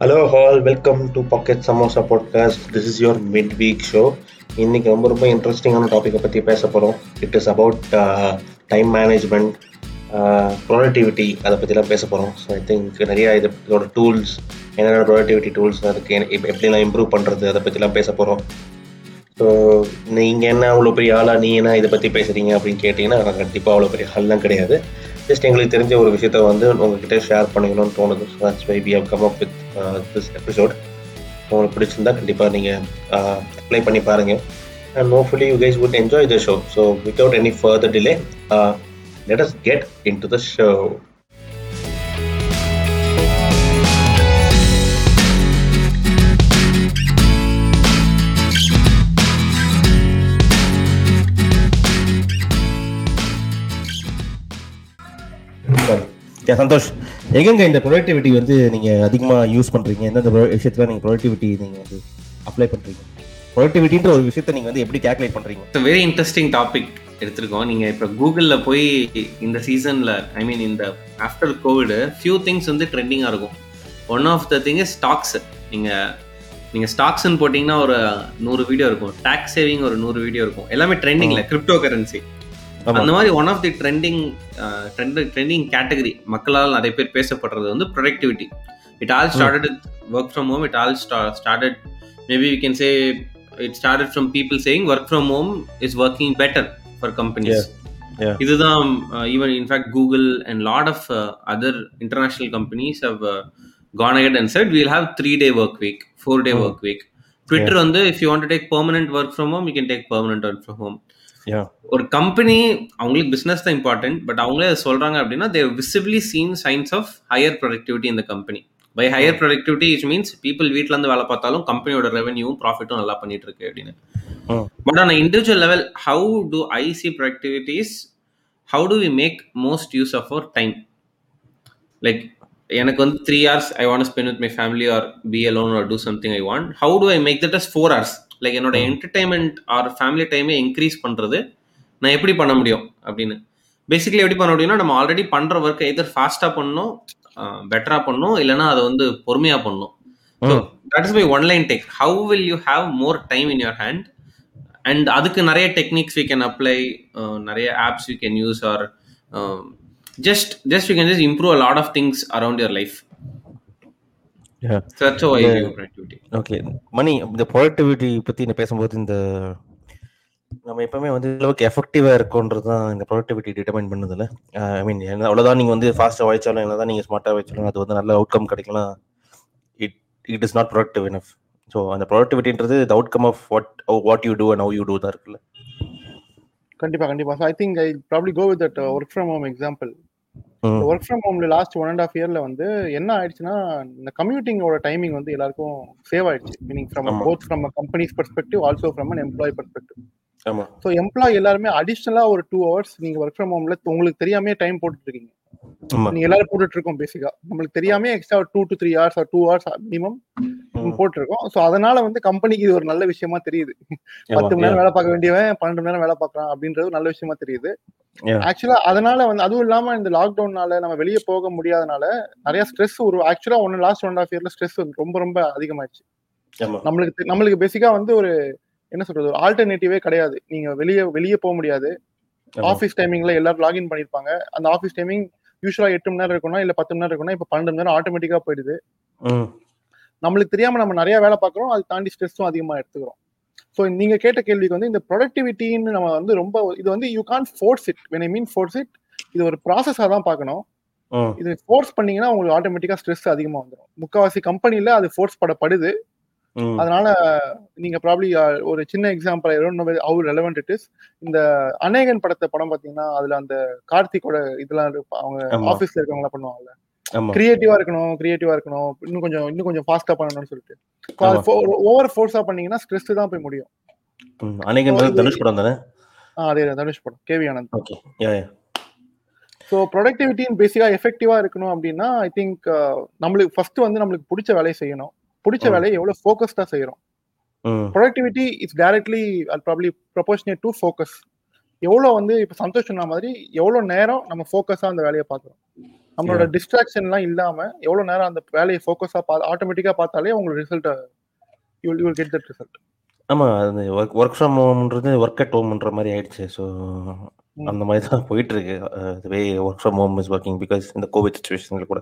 Hello all welcome to Pocket Samosa podcast this is your mid week show இன்னைக்கு ரொம்ப ரொம்ப இன்ட்ரெஸ்டிங்கான டாப்பிக்கை பற்றி பேச போகிறோம் it is about time management productivity அதை பற்றிலாம் பேச போகிறோம் ஸோ ஐ திங்க் நிறையா இது இதோட டூல்ஸ் என்னென்ன ப்ரொடக்டிவிட்டி டூல்ஸ் அதுக்கு எப்படிலாம் இம்ப்ரூவ் பண்ணுறது அதை பற்றிலாம் பேச போகிறோம் ஸோ நீங்கள் என்ன அவ்வளோ பெரிய ஆளாக நீ என்ன இதை பற்றி பேசுகிறீங்க அப்படின்னு கேட்டிங்கன்னா நான் கண்டிப்பாக அவ்வளோ பெரிய ஆள்லாம் கிடையாது. ஜஸ்ட் எங்களுக்கு தெரிஞ்ச ஒரு விஷயத்த வந்து உங்ககிட்ட ஷேர் பண்ணிக்கணும்னு தோணுது. So that's why we have come up with this episode உங்களுக்கு பிடிச்சிருந்தா கண்டிப்பாக நீங்கள் அப்ளை uh, பண்ணி பாருங்கள் and hopefully you guys would enjoy the show so without any further delay let us get into the show Santhosh. எங்கெங்க இந்த productivity வந்து நீங்க அதிகமா யூஸ் பண்றீங்க? எந்தெந்த விஷயத்துல நீங்க ப்ரொடக்டிவிட்டி நீங்க வந்து அப்ளை பண்றீங்க? ப்ரொடக்டிவிட்டின்ற ஒரு விஷயத்தை நீங்க வந்து எப்படி கேல்குலேட் பண்றீங்க? வெரி இன்ட்ரெஸ்டிங் டாபிக் எடுத்திருக்கோம். நீங்க இப்ப கூகுள்ல போய் இந்த சீசன்ல ஐ மீன் இந்த ஆஃப்டர் கோவிட் ஃபியூ திங்ஸ் வந்து ட்ரெண்டிங்கா இருக்கும். One of the thing stocks நீங்க நீங்க ஸ்டாக்ஸ்னு போட்டிங்கன்னா ஒரு நூறு வீடியோ இருக்கும். டாக்ஸ் சேவிங் ஒரு நூறு வீடியோ இருக்கும். எல்லாமே ட்ரெண்டிங்ல கிரிப்டோ கரன்சி. அந்த மாதிரி one of the trending trend trending category மக்களால் நிறைய பேர் பேசப்படுறது வந்து productivity it all started work from home it all started maybe we can say it started from people saying work from home is working better for companies. இதுதான் even in fact Google and lot of other international companies have gone ahead and said we'll have three day work week four day. Work week Twitter வந்து if you want take permanent work from home you can take permanent work from home. ஒரு company அவங்களுக்கு business தான் important but அவங்களே சொல்றாங்க அப்படின்னா there visibly seen signs of higher productivity இந்த company by higher productivity it means people வீட்ல இருந்து வேலை பார்த்தாலும் கம்பெனியோட ரெவன்யூவும் ப்ராஃபிட்டும் நல்லா பண்ணிட்டு இருக்கு அப்படின்னு. But on individual level how do I see productivities how do we make most use of our time like எனக்கு வந்து three hours I want spend with my family or be alone or do something I want how do I make that as four hours like என்னோட entertainment or family டைமே increase பண்றது நான் எப்படி பண்ண முடியும் அப்படின்னு. பேசிக்கலி எப்படி பண்ண முடியும்னா நம்ம ஆல்ரெடி பண்ற ஒர்க்கை எதர் ஃபாஸ்டா பண்ணணும் பெட்டரா பண்ணணும் இல்லைன்னா அதை வந்து பொறுமையா பண்ணணும். That is my one line take how will you have more time in your hand and அதுக்கு நிறைய டெக்னிக்ஸ் வி கேன் அப்ளை நிறைய apps you can use or just just you can just improve lot of things around your life Yeah. Such I Yeah. View productivity okay money இந்த productivity பத்தி நான் பேசும்போது இந்த நம்ம எப்பவுமே வந்து அளவுக்கு எஃபெக்டிவா இருக்கும்ன்றது தான் இந்த ப்ரொடக்டிவிட்டி டிட்டர்மைன் பண்ணுதுல. ஐ மீன் அவ்வளவுதான் நீங்க வந்து ஃபாஸ்டா வாய்ச்சாலும் என்னதான் நீங்க ஸ்மார்ட்டா வச்சாலும் அது வந்து நல்ல அவுட்கம் கிடைக்கலாம் it it is not productive enough so அந்த ப்ரொடக்டிவிட்டின்றது the outcome of what what you do and how you do தான் இருக்குல்ல. கண்டிப்பா கண்டிப்பா. So I think I probably go with that work from home example. Work from ஹோம்ல last one and half இயர்ல வந்து என்ன ஆயிடுச்சுன்னா இந்த கம்யூட்டிங்கோட டைமிங் வந்து எல்லாருக்கும் சேவ் ஆயிடுச்சு. Meaning from. Both from companies perspective also from an employee perspective so employee எல்லாருமே அடிஷ்னலா ஒரு டூ ஹவர்ஸ் நீங்க ஒர்க் ஃப்ரம் ஹோம்ல உங்களுக்கு தெரியாமே டைம் போட்டுட்டு இருக்கீங்க நீங்க எல்லாரும் போட்டுட்டு இருக்கோம் பேசிக்கா நம்மளுக்கு தெரியாம extra two to three hours two hours minimum. போட்டிருக்கோம். ஸோ அதனால வந்து கம்பெனிக்கு இது ஒரு நல்ல விஷயமா தெரியுது. பத்து மணி நேரம் வேலை பார்க்க வேண்டியவன் பன்னெண்டு மணி நேரம் வேலை பார்க்கறான் அப்படின்றது நல்ல விஷயமா தெரியுது. ஆக்சுவலா அதனால வந்து அதுவும் இல்லாம இந்த லாக்டவுன்னால நம்ம வெளியே போக முடியாதனால நிறைய ஸ்ட்ரெஸ் ஒரு ஆக்சுவலா ஒன்னு லாஸ்ட் ஒன் ஆஃப் இயர்ல ஸ்ட்ரெஸ் ரொம்ப ரொம்ப அதிகமாயிடுச்சு. நம்மளுக்கு நம்மளுக்கு பேசிக்கா வந்து ஒரு என்ன சொல்றது ஆல்டர்னேட்டிவே கிடையாது. நீங்க வெளியே வெளியே போக முடியாது. ஆஃபீஸ் டைமிங்ல எல்லாரும் லாகின் பண்ணிருப்பாங்க அந்த ஆஃபீஸ் டைமிங் யூஸ்வலா எட்டு மணி நேரம் இருக்கணும் இல்ல பத்து மணி நேரம் இருக்கணும் இப்ப பன்னெண்டு மணி நேரம் ஆட்டோமேட்டிக்கா போயிடுது. நம்மளுக்கு தெரியாம நம்ம நிறைய வேலை பார்க்கறோம் அது தாண்டி ஸ்ட்ரெஸ்ஸும் அதிகமா எடுத்துக்கிறோம். ஸோ நீங்க கேட்ட கேள்விக்கு வந்து இந்த ப்ரொடக்டிவிட்டின்னு நம்ம வந்து ரொம்ப இது வந்து you can't force it when I mean force it இது ஒரு ப்ராசஸா தான் பார்க்கணும். இது ஃபோர்ஸ் பண்ணீங்கன்னா உங்களுக்கு ஆட்டோமேட்டிக்கா ஸ்ட்ரெஸ் அதிகமா வந்துடும் முக்காவாசி கம்பெனில அது ஃபோர்ஸ் படப்படுது. அதனால நீங்க ப்ராப்ளி ஒரு சின்ன example how relevant it is இந்த அநேகன் படத்தை படம் பாத்தீங்கன்னா அதுல அந்த கார்த்திகோட இதெல்லாம் அவங்க. ஆபீஸ்ல இருக்கவங்க பண்ணுவாங்கல்ல. கிரியேட்டிவா இருக்கணும் கிரியேட்டிவா இருக்கணும். இன்னும் கொஞ்சம் இன்னும் கொஞ்சம் ஃபாஸ்டா பண்ணணும்னு சொல்லிட்டு. ஓவர் ஃபோர்ஸா பண்ணீங்கன்னா ஸ்ட்ரெஸ் தான் போய் முடியும். வந்து தனுஷ் படம் தானே? அதே தான் தனுஷ் படம். KV Anand okay yeah yeah so ப்ரொடக்டிவிட்டின்னு பேசிக்கா எஃபெக்டிவா இருக்கணும் அப்படின்னா ஐ திங்க் நம்மளுக்கு ஃபர்ஸ்ட் வந்து நம்மளுக்கு பிடிச்ச வேலையை செய்யணும். பிடிச்ச. வேலையை எவ்வளவு ஃபோக்கஸ்டா செய்யறோம். Productivity is directly probably proportionate to focus எவ்வளோ வந்து இப்போ சந்தோஷ் சொன்ன மாதிரி எவ்வளோ நேரம் நம்ம ஃபோக்கஸாக அந்த வேலையை பார்க்குறோம். நம்மளோட டிஸ்ட்ராக்ஷன் எல்லாம் இல்லாம எவ்வளவு நேரம் அந்த வேலையை ஃபோக்கஸா பா ஆட்டோமேட்டிக்கா பார்த்தாலே உங்களுக்கு result you get that result ஆமா அது ஒர்க் ஒர்க் ஃப்ரம் ஹோம்ன்றது ஒர்க் அட் ஹோம்ன்ற மாதிரி ஆயிடுச்சு. ஸோ அந்த மாதிரி தான் போயிட்டு இருக்கு way work from home is working because இந்த கோவிட் சுச்சுவேஷன்ல கூட.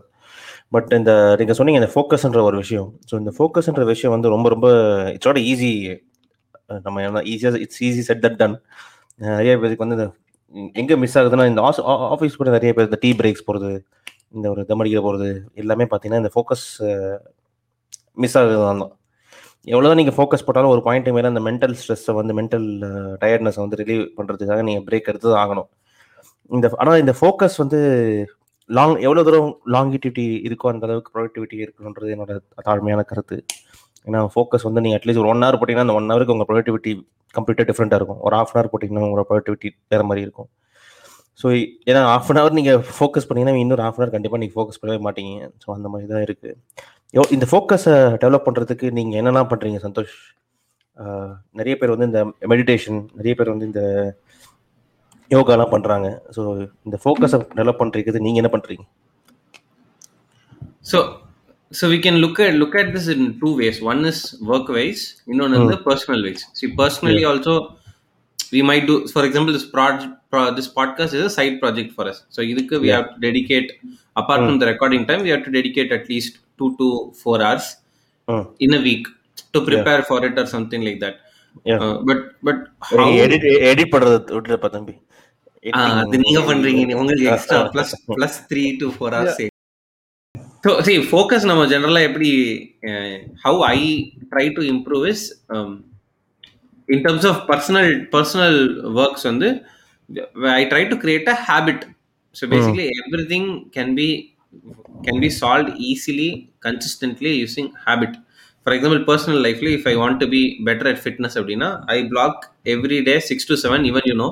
பட் இந்த நீங்க சொன்னீங்க இந்த ஃபோக்கஸ்ன்ற ஒரு விஷயம். ஸோ இந்த ஃபோக்கஸ்ன்ற விஷயம் வந்து ரொம்ப ரொம்ப இட்ஸ் நாட் ஈஸி நம்ம என்ன ஈஸியாக it's easy said that done நிறைய பேருக்கு வந்து இந்த எங்க மிஸ் ஆகுதுன்னா இந்த ஆஃபீஸ் கூட நிறைய பேர் இந்த டீ பிரேக்ஸ் போகிறது இந்த ஒரு தமடிக்கிற போகிறது எல்லாமே பார்த்தீங்கன்னா இந்த ஃபோக்கஸ் மிஸ் ஆகுது தான். எவ்வளோதான் நீங்கள் ஃபோக்கஸ் போட்டாலும் ஒரு பாயிண்ட் மேலே அந்த மென்டல் ஸ்ட்ரெஸ்ஸை வந்து மென்டல் டயர்ட்னஸை வந்து ரிலீவ் பண்ணுறதுக்காக நீங்கள் பிரேக் எடுத்து தான் ஆகணும். இந்த ஆனால் இந்த ஃபோக்கஸ் வந்து லாங் எவ்வளோ தூரம் லாங்கிட்டிவிட்டி இருக்கோ அந்த அளவுக்கு ப்ரொடக்டிவிட்டி இருக்கணுன்றது என்னோட தாழ்மையான கருத்து. ஏன்னா ஃபோக்கஸ் வந்து நீங்கள் அட்லீஸ்ட் ஒரு ஒன் ஹவர் போட்டிங்கன்னா அந்த ஒன் ஹவருக்கு உங்கள் ப்ரொடக்டிவிட்டி கம்ப்ளீட்டாக டிஃப்ரெண்ட்டாக இருக்கும். ஒரு ஆஃப் அன் ஹவர் போட்டிங்கன்னா உங்களோட ப்ரொடக்டிவிட்டி வேறு மாதிரி இருக்கும். ஸோ ஏன்னா ஆஃப் அன் ஹவர் நீங்கள் ஃபோக்கஸ் பண்ணீங்கன்னா இன்னொரு ஆஃப் அன் ஹவர் கண்டிப்பாக நீங்கள் ஃபோக்கஸ் பண்ணவே மாட்டீங்க ஸோ அந்த மாதிரி தான் இருக்குது யோ இந்த ஃபோக்கஸை டெவலப் பண்ணுறதுக்கு நீங்கள் என்னெல்லாம் பண்ணுறீங்க சந்தோஷ் நிறைய பேர் வந்து இந்த மெடிடேஷன் நிறைய பேர் வந்து இந்த யோகாலாம் பண்ணுறாங்க ஸோ இந்த ஃபோக்கஸை டெவலப் பண்ணுறதுக்கு நீங்கள் என்ன பண்ணுறீங்க So, so we can look at look at this in two ways. One is work wise, இன்னொன்று வந்து personal wise. See, personally also, we might do. For example, this project, pro- this podcast is a side project for us. So, இதுக்கு we have to dedicate, apart from the recording time, we have to dedicate at least two to four hours ம் in a week to prepare for it or something like that. Yeah. Uh, but but how edit edit பண்ணுறது விட்டுருப்பா தம்பி அது நீங்க பண்றீங்க நீ- உங்களுக்கு extra plus plus three to four hours so see focus நம்ம ஜென்ரலாக எப்படி how I try to improve is in terms of personal personal works வந்து I try to create a habit so basically everything can be can be solve easily consistently using habit for example personal லைஃப்ல if I want to be better at fitness அப்படின்னா I block every day six to seven even you know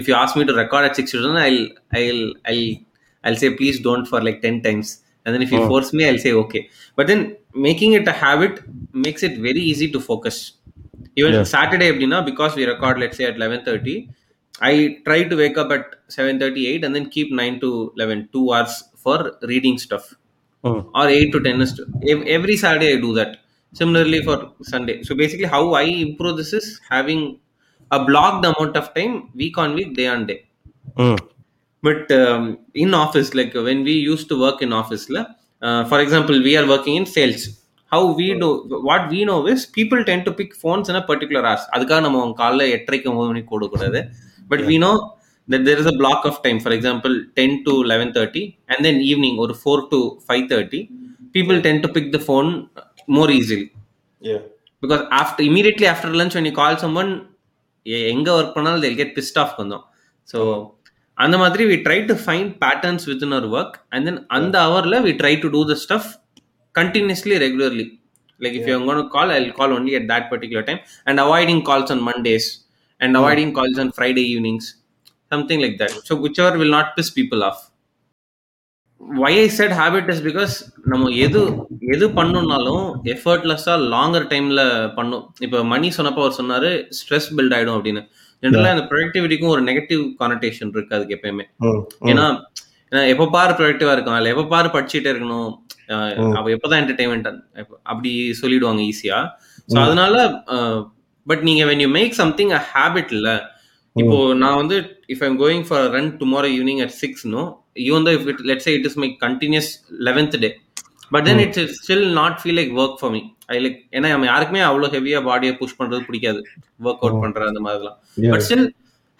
if you ask me to record at six to seven I I I I'll say please don't for like 10 times and then if you force me i'll say okay but then making it a habit makes it very easy to focus even Yeah. saturday abdina because we record let's say at 11:30 i try to wake up at 7:38 and then keep 9 to 11 2 hours for reading stuff ம் or 8 to 10 is to, ev- every saturday i do that similarly for sunday so basically how i improve this is having a blocked amount of time week on week day on day ம் but um, in office like when we used to work in office la, uh, for example we are working in sales how we do what we know is people tend to pick phones in a particular hours அதுக்காக நம்ம அவங்க காலைல எட்டரைக்கு ஒன்பது மணிக்கு கொடுக்கூடாது but we know that there is a block of time for example 10 to 11:30 and then evening or 4 to 5:30 people tend to pick the phone more easily yeah because after immediately after lunch when you call someone எ- எங்க work பண்ணாலும் they'll get pissed off கொஞ்சம் so அந்த மாதிரி we try to find patterns within our work and then அந்த hourல we try to do the stuff continuously regularly like if you're going to call i'll call only at that particular time and avoiding calls on mondays and avoiding calls on friday evenings something like that. So whichever will not piss people off. Why i said habit is because நம்ம எது எது பண்ணணும்னாலும் எஃபர்ட்லெஸ்ஸா longer டைம்ல பண்ணும். இப்போ மணி சொன்னப்போ அவர் சொன்னாரு stress build ஆயிடும் அப்படின்னு. ஜென்ரலா அந்த ப்ரொடக்டிவிட்டிக்கும் ஒரு நெகட்டிவ் கானடேஷன் இருக்கு அதுக்கு எப்பயுமே. ம் ஏன்னா ஏன்னா எப்ப பாரு ப்ரொடக்டிவா இருக்கும் அதுல எப்ப பாரு படிச்சுட்டே இருக்கணும் அஹ் ம். அவ எப்பதான் என்டர்டைன்மெண்ட் அப்படி சொல்லிடுவாங்க ஈஸியா ஸோ அதனால பட் நீங்க when you make something a habit இல்ல இப்போ நான் வந்து if I'm going for run tomorrow evening at six no even though if it let's it is my continuous eleventh day but then it's still not feel like work for me I like ஏன்னா நம்ம யாருக்குமே அவ்வளோ ஹெவியா பாடியை push பண்றது பிடிக்காது. Work out பண்ற அந்த மாதிரிலாம். Yeah. but still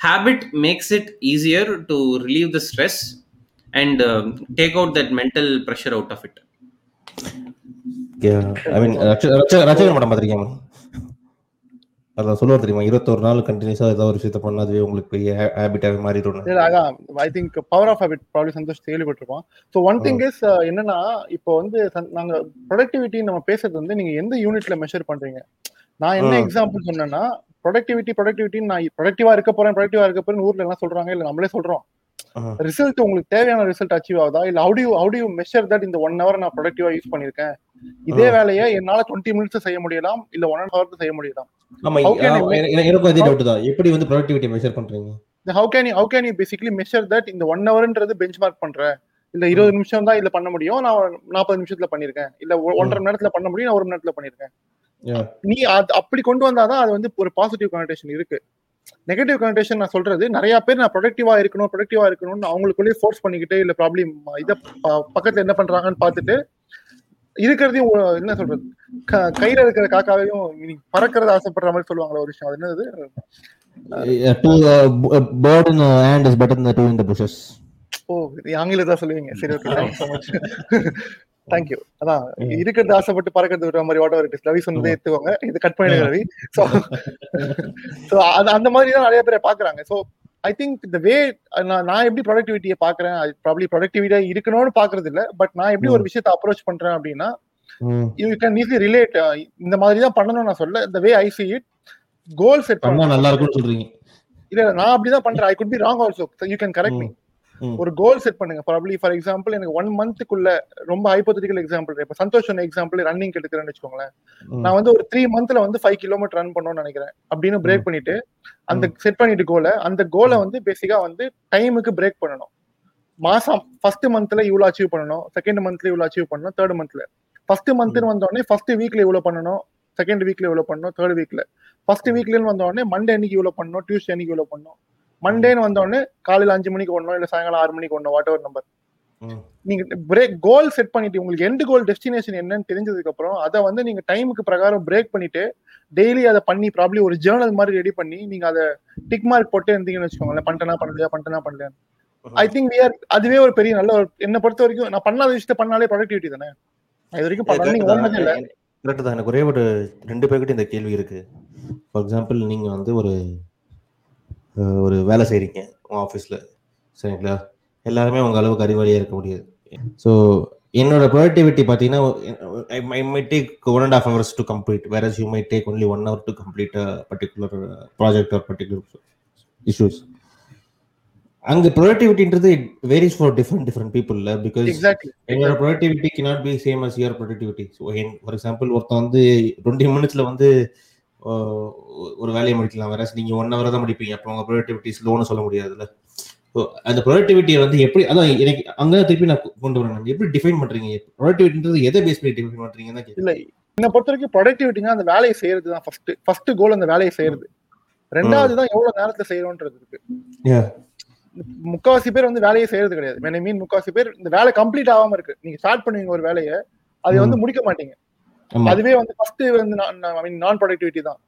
habit makes it easier to relieve the stress and um, take out that mental pressure out of it. ஐ மீன் ரச்சகன் படம் பார்த்துருக்கீங்க? அதான் சொல்லுவார் தெரியுமா இருபத்தொரு நாள் கண்டினியூஸா ஏதாவது ஒரு விஷயத்த பண்ணா அதுவே உங்களுக்கு பெரிய ஹேபிட்டாவே மாறிடும் அதான். I think power of habit probably Santhosh கேள்விப்பட்டிருப்போம் ஸோ ஒன் திங் இஸ் என்னன்னா இப்போ வந்து நாங்க ப்ரொடக்டிவிட்டி நம்ம பேசுறது வந்து நீங்க எந்த யூனிட்ல மெஷர் பண்றீங்க? நான் என்ன. எக்ஸாம்பிள் சொன்னேன்னா ப்ரொடக்டிவிட்டி ப்ரொடக்டிவிட்டி நான் ப்ரொடக்டிவா இருக்க போறேன் ப்ரொடக்டிவா இருக்க போறேன் ஊர்ல எல்லாம் சொல்றாங்க இல்ல நம்மளே சொல்றோம். ரிசல்ட் உங்களுக்கு தேவையான ரிசல்ட் அச்சீவ் ஆகுதா? இல்ல how to how to measure that இந்த ஒன் ஹவர் நான் ப்ரொடக்டிவா யூஸ் பண்ணிருக்கேன் இதே ம். வேலையை என்னால டுவெண்ட்டி மினிட்ஸ் செய்ய முடியலாம் இல்ல ஒன் அண்ட் ஹவர் செய்ய முடியலாம்? எனக்கும் அதே டவுட் தான். எப்படி வந்து ப்ரொடக்டிவிட்டி மெஷர் பண்றீங்க? How can you how can you basically measure that இந்த ஒன் ஹவர்ன்றது பெஞ்ச் மார்க் பண்ற? இல்ல இருபது நிமிஷம் தான் இதுல பண்ண முடியும் நான் நாற்பது நிமிஷத்துல பண்ணிருக்கேன் இல்ல ஒன்றரை மணி நேரத்துல பண்ண முடியும் நான் ஒரு மணி நேரத்துல பண்ணிருக்கேன். நீ அப்படி கொண்டு வந்தாதான் அது வந்து ஒரு பாசிட்டிவ் கனெக்டேஷன் இருக்கு. நெகட்டிவ் கனெக்டேஷன் நான் சொல்றது நிறைய பேர் நான் ப்ரொடக்டிவா இருக்கணும் ப்ரொடக்டிவா இருக்கணும்னு அவங்களுக்குள்ளேயே ஃபோர்ஸ் பண்ணிக்கிட்டு இல்ல ப்ராப்ளம் இத பக்கத்துல என்ன பண்றாங்கன்னு பார்த்துட்டு இருக்கிறதையும் என்ன சொல்றது? கையில இருக்கிற காக்காவையும் பறக்கிறது ஆசைப்படுற மாதிரி சொல்லுவாங்களா ஒரு விஷயம். அது என்னது? Uh, uh. ஓ இது ஆங்கிலத்தை சொல்லுவீங்க. சரி ஓகே தேங்க்யூ அதான் இருக்கிறது ஆசைப்பட்டு பறக்கிறது விடுற மாதிரி வாட் எவர் ரவி சொன்னதே எடுத்துக்கோங்க. இது கட் பண்ணிடுங்க ரவி. ஸோ ஸோ அந்த மாதிரி தான் நிறைய பேரை பாக்குறாங்க ஸோ ஐ திங்க் இந்த வே நான் நான் எப்படி ப்ரொடக்டிவிட்டியை பாக்குறேன் ப்ராப்ளி ப்ரொடக்டிவிட்டியா இருக்கணும்னு பாக்குறது இல்ல பட் நான் எப்படி ஒரு விஷயத்தை அப்ரோச் பண்றேன் அப்படின்னா. யூ கேன் ஈஸிலி ரிலேட் இந்த மாதிரி தான் பண்ணணும்னு நான் சொல்ல இந்த way I see it goal set பண்ணா நல்லா இருக்கும்னு சொல்றீங்க. இல்ல நான் அப்படிதான் பண்றேன். I could be wrong also you can correct ம். ஒரு கோல் செட் பண்ணுங்க. ப்ராப்ளி ஃபார் எக்ஸாம்பிள் எனக்கு ஒன் மந்த்துக்குள்ள ரொம்ப ஹைப்போதிட்டிக்கல் எக்ஸாம்பிள் இப்ப சந்தோஷ் எக்ஸாம்பிள் ரன்னிங் எடுக்கிறேன்னு வச்சுக்கோங்களேன். நான் வந்து ஒரு த்ரீ மந்த்ல வந்து ஃபைவ் கிலோமீட்டர் ரன் பண்ணணும்னு நினைக்கிறேன். அப்படின்னு பிரேக் பண்ணிட்டு அந்த செட் பண்ணிட்டு கோலை அந்த கோலை வந்து பேசிக்கா வந்து டைமுக்கு பிரேக் பண்ணணும். மாசம் ஃபர்ஸ்ட் மந்த்ல இவ்வளவு அச்சீவ் பண்ணணும். செகண்ட் மந்த்ல இவ்வளவு அச்சீவ் பண்ணணும். தேர்ட் மந்த்ல ஃபர்ஸ்ட் மந்த்னு வந்த உடனே ஃபர்ஸ்ட் வீக்ல இவ்வளவு பண்ணணும். செகண்ட் வீக்ல இவ்வளவு பண்ணணும். தேர்ட் வீக்ல ஃபர்ஸ்ட் வீக்லன்னு வந்த உடனே மண்டே அன்னைக்கு இவ்வளவு பண்ணணும். டியூஸ்டே அன்னைக்கு இவ்வளவு பண்ணணும். மண்டேன்னு வந்த உடனே காலையில அஞ்சு மணிக்கு ஒண்ணணும் இல்ல சாயங்காலம் ஆறு மணிக்கு ஒண்ணணும் வாட் எவர் நம்பர். நீங்க பிரேக் கோல் செட் பண்ணிட்டு உங்களுக்கு எண்ட் கோல் டெஸ்டினேஷன் என்னன்னு தெரிஞ்சதுக்கு அப்புறம் அதை வந்து நீங்க டைமுக்கு பிரகாரம் பிரேக் பண்ணிட்டு டெய்லி அதை பண்ணி ப்ராப்ளி ஒரு ஜேர்னல் மாதிரி ரெடி பண்ணி நீங்க அதை டிக் மார்க் போட்டு இருந்தீங்கன்னு வச்சுக்கோங்களேன். பண்ணிட்டனா பண்ணலையா பண்ணிட்டனா பண்ணலையா ஐ திங்க் we are அதுவே ஒரு பெரிய நல்ல ஒரு என்னை பொறுத்த வரைக்கும் நான் பண்ணாத விஷயத்த பண்ணாலே ப்ரொடக்டிவிட்டி தானே? இது வரைக்கும் பண்ணல நீங்க ஒண்ணு இல்ல. கரெக்ட் தான். எனக்கு ஒரே ஒரு ரெண்டு பேர்கிட்ட இந்த கேள்வி இருக்கு. ஃபார் எக்ஸாம்பிள் நீங்க வந்து ஒரு ஒரு வேலை செய்றீங்க உங்க ஆஃபீஸ்ல சரிங்களா? எல்லாருமே உங்க அளவுக்கு அறிவாளியா இருக்க முடியாது. ஸோ என்னோட ப்ரொடக்டிவிட்டி பார்த்தீங்கன்னா I might take one and half hours to complete where you might take only one hour to complete particular project or particular issues அங்க ப்ரொடக்டிவிட்டின்றது வேரிஸ் ஃபார் டிஃப்ரெண்ட் டிஃப்ரெண்ட் பீப்புள்ல பிகாஸ் என்னோட productivity cannot be same as your productivity. So for example ஒருத்தன் வந்து twenty மினிட்ஸ்ல வந்து ஒரு வேலையை முடிக்கலாம். வேற நீங்க ஒன் ஹவர் தான் முடிப்பீங்க. அப்போ உங்க ப்ரொடக்டிவிட்டி ஸ்லோன்னு சொல்ல முடியாதுல்ல. அந்த ப்ரொடக்டிவிட்டியை வந்து எப்படி அதான் எனக்கு அங்க திருப்பி நான் கொண்டு வரேன் எப்படி டிஃபைன் பண்றீங்க? ப்ரொடக்டிவிட்டின்றது எதை பேஸ் பண்ணி டிஃபைன் பண்றீங்கன்னா கேட்குறேன். இல்ல என்னை பொறுத்த வரைக்கும் ப்ரொடக்டிவிட்டினா அந்த வேலையை செய்யறது தான் ஃபர்ஸ்ட் ஃபர்ஸ்ட் கோல் அந்த வேலையை செய்யறது. ரெண்டாவது தான் எவ்வளவு நேரத்துல செய்யறோன்றது இருக்கு. முக்காவாசி பேர் வந்து வேலையை செய்யறது கிடையாது. mean முக்காவாசி பேர் இந்த வேலை கம்ப்ளீட் ஆகாம இருக்கு. நீங்க ஸ்டார்ட் பண்ணுவீங்க ஒரு வேலையை அதை வந்து முடிக்க மாட்டீங்க. அதுவே வந்து ஃபர்ஸ்ட் வந்து ஐ மீன் நான் ப்ரொடக்டிவிட்டி தான்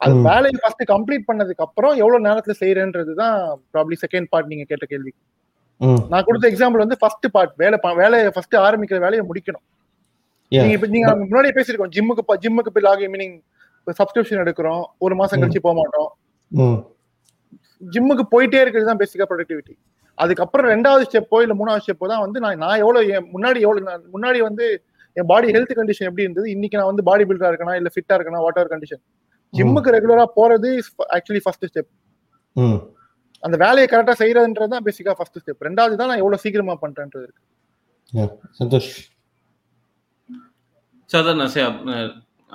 அது. வேலையை ஃபர்ஸ்ட் கம்ப்ளீட் பண்ணதுக்கு அப்புறம் எவ்வளவு நேரத்துல செய்யறேன்றது தான் ப்ராப்ளி செகண்ட் பார்ட் நீங்க கேட்ட கேள்வி. நான் கொடுத்த எக்ஸாம்பிள் வந்து ஃபர்ஸ்ட் பார்ட் வேலை வேலையை ஃபர்ஸ்ட் ஆரம்பிக்கிற வேலையை முடிக்கணும். நீங்க இப்ப நீங்க முன்னாடியே பேசிருக்கோம் ஜிம்முக்கு ஜிம்முக்கு போய் லாகி மீனிங் சப்ஸ்கிரிப்ஷன் எடுக்கிறோம் ஒரு மாசம் கழிச்சு போக மாட்டோம். ஜிம்முக்கு போயிட்டே இருக்கிறது தான் பேசிக்கா ப்ரொடக்டிவிட்டி அதுக்கப்புறம் ரெண்டாவது ஸ்டெப்போ இல்ல மூணாவது ஸ்டெப்போ தான் வந்து நான் நான் எவ்வளவு முன்னாடி எவ்வளவு முன்னாடி வந்து என் பாடி ஹெல்த் கண்டிஷன் எப்படி இருந்தது இன்னைக்கு நான் வந்து பாடி பில்டரா இருக்கனா இல்ல ஃபிட்டா இருக்கனா வாட் எவர் கண்டிஷன் ஜிம்முக்கு ரெகுலரா போறது ஆக்சுவலி ஃபர்ஸ்ட் ஸ்டெப். அந்த வேலையை கரெக்டா செய்யறதுன்றது தான் பேசிக்கா ஃபர்ஸ்ட் ஸ்டெப் ரெண்டாவது தான் நான் எவ்வளவு சீக்கிரமா பண்றேன்றது இருக்கு. Santhosh So then, I say, uh,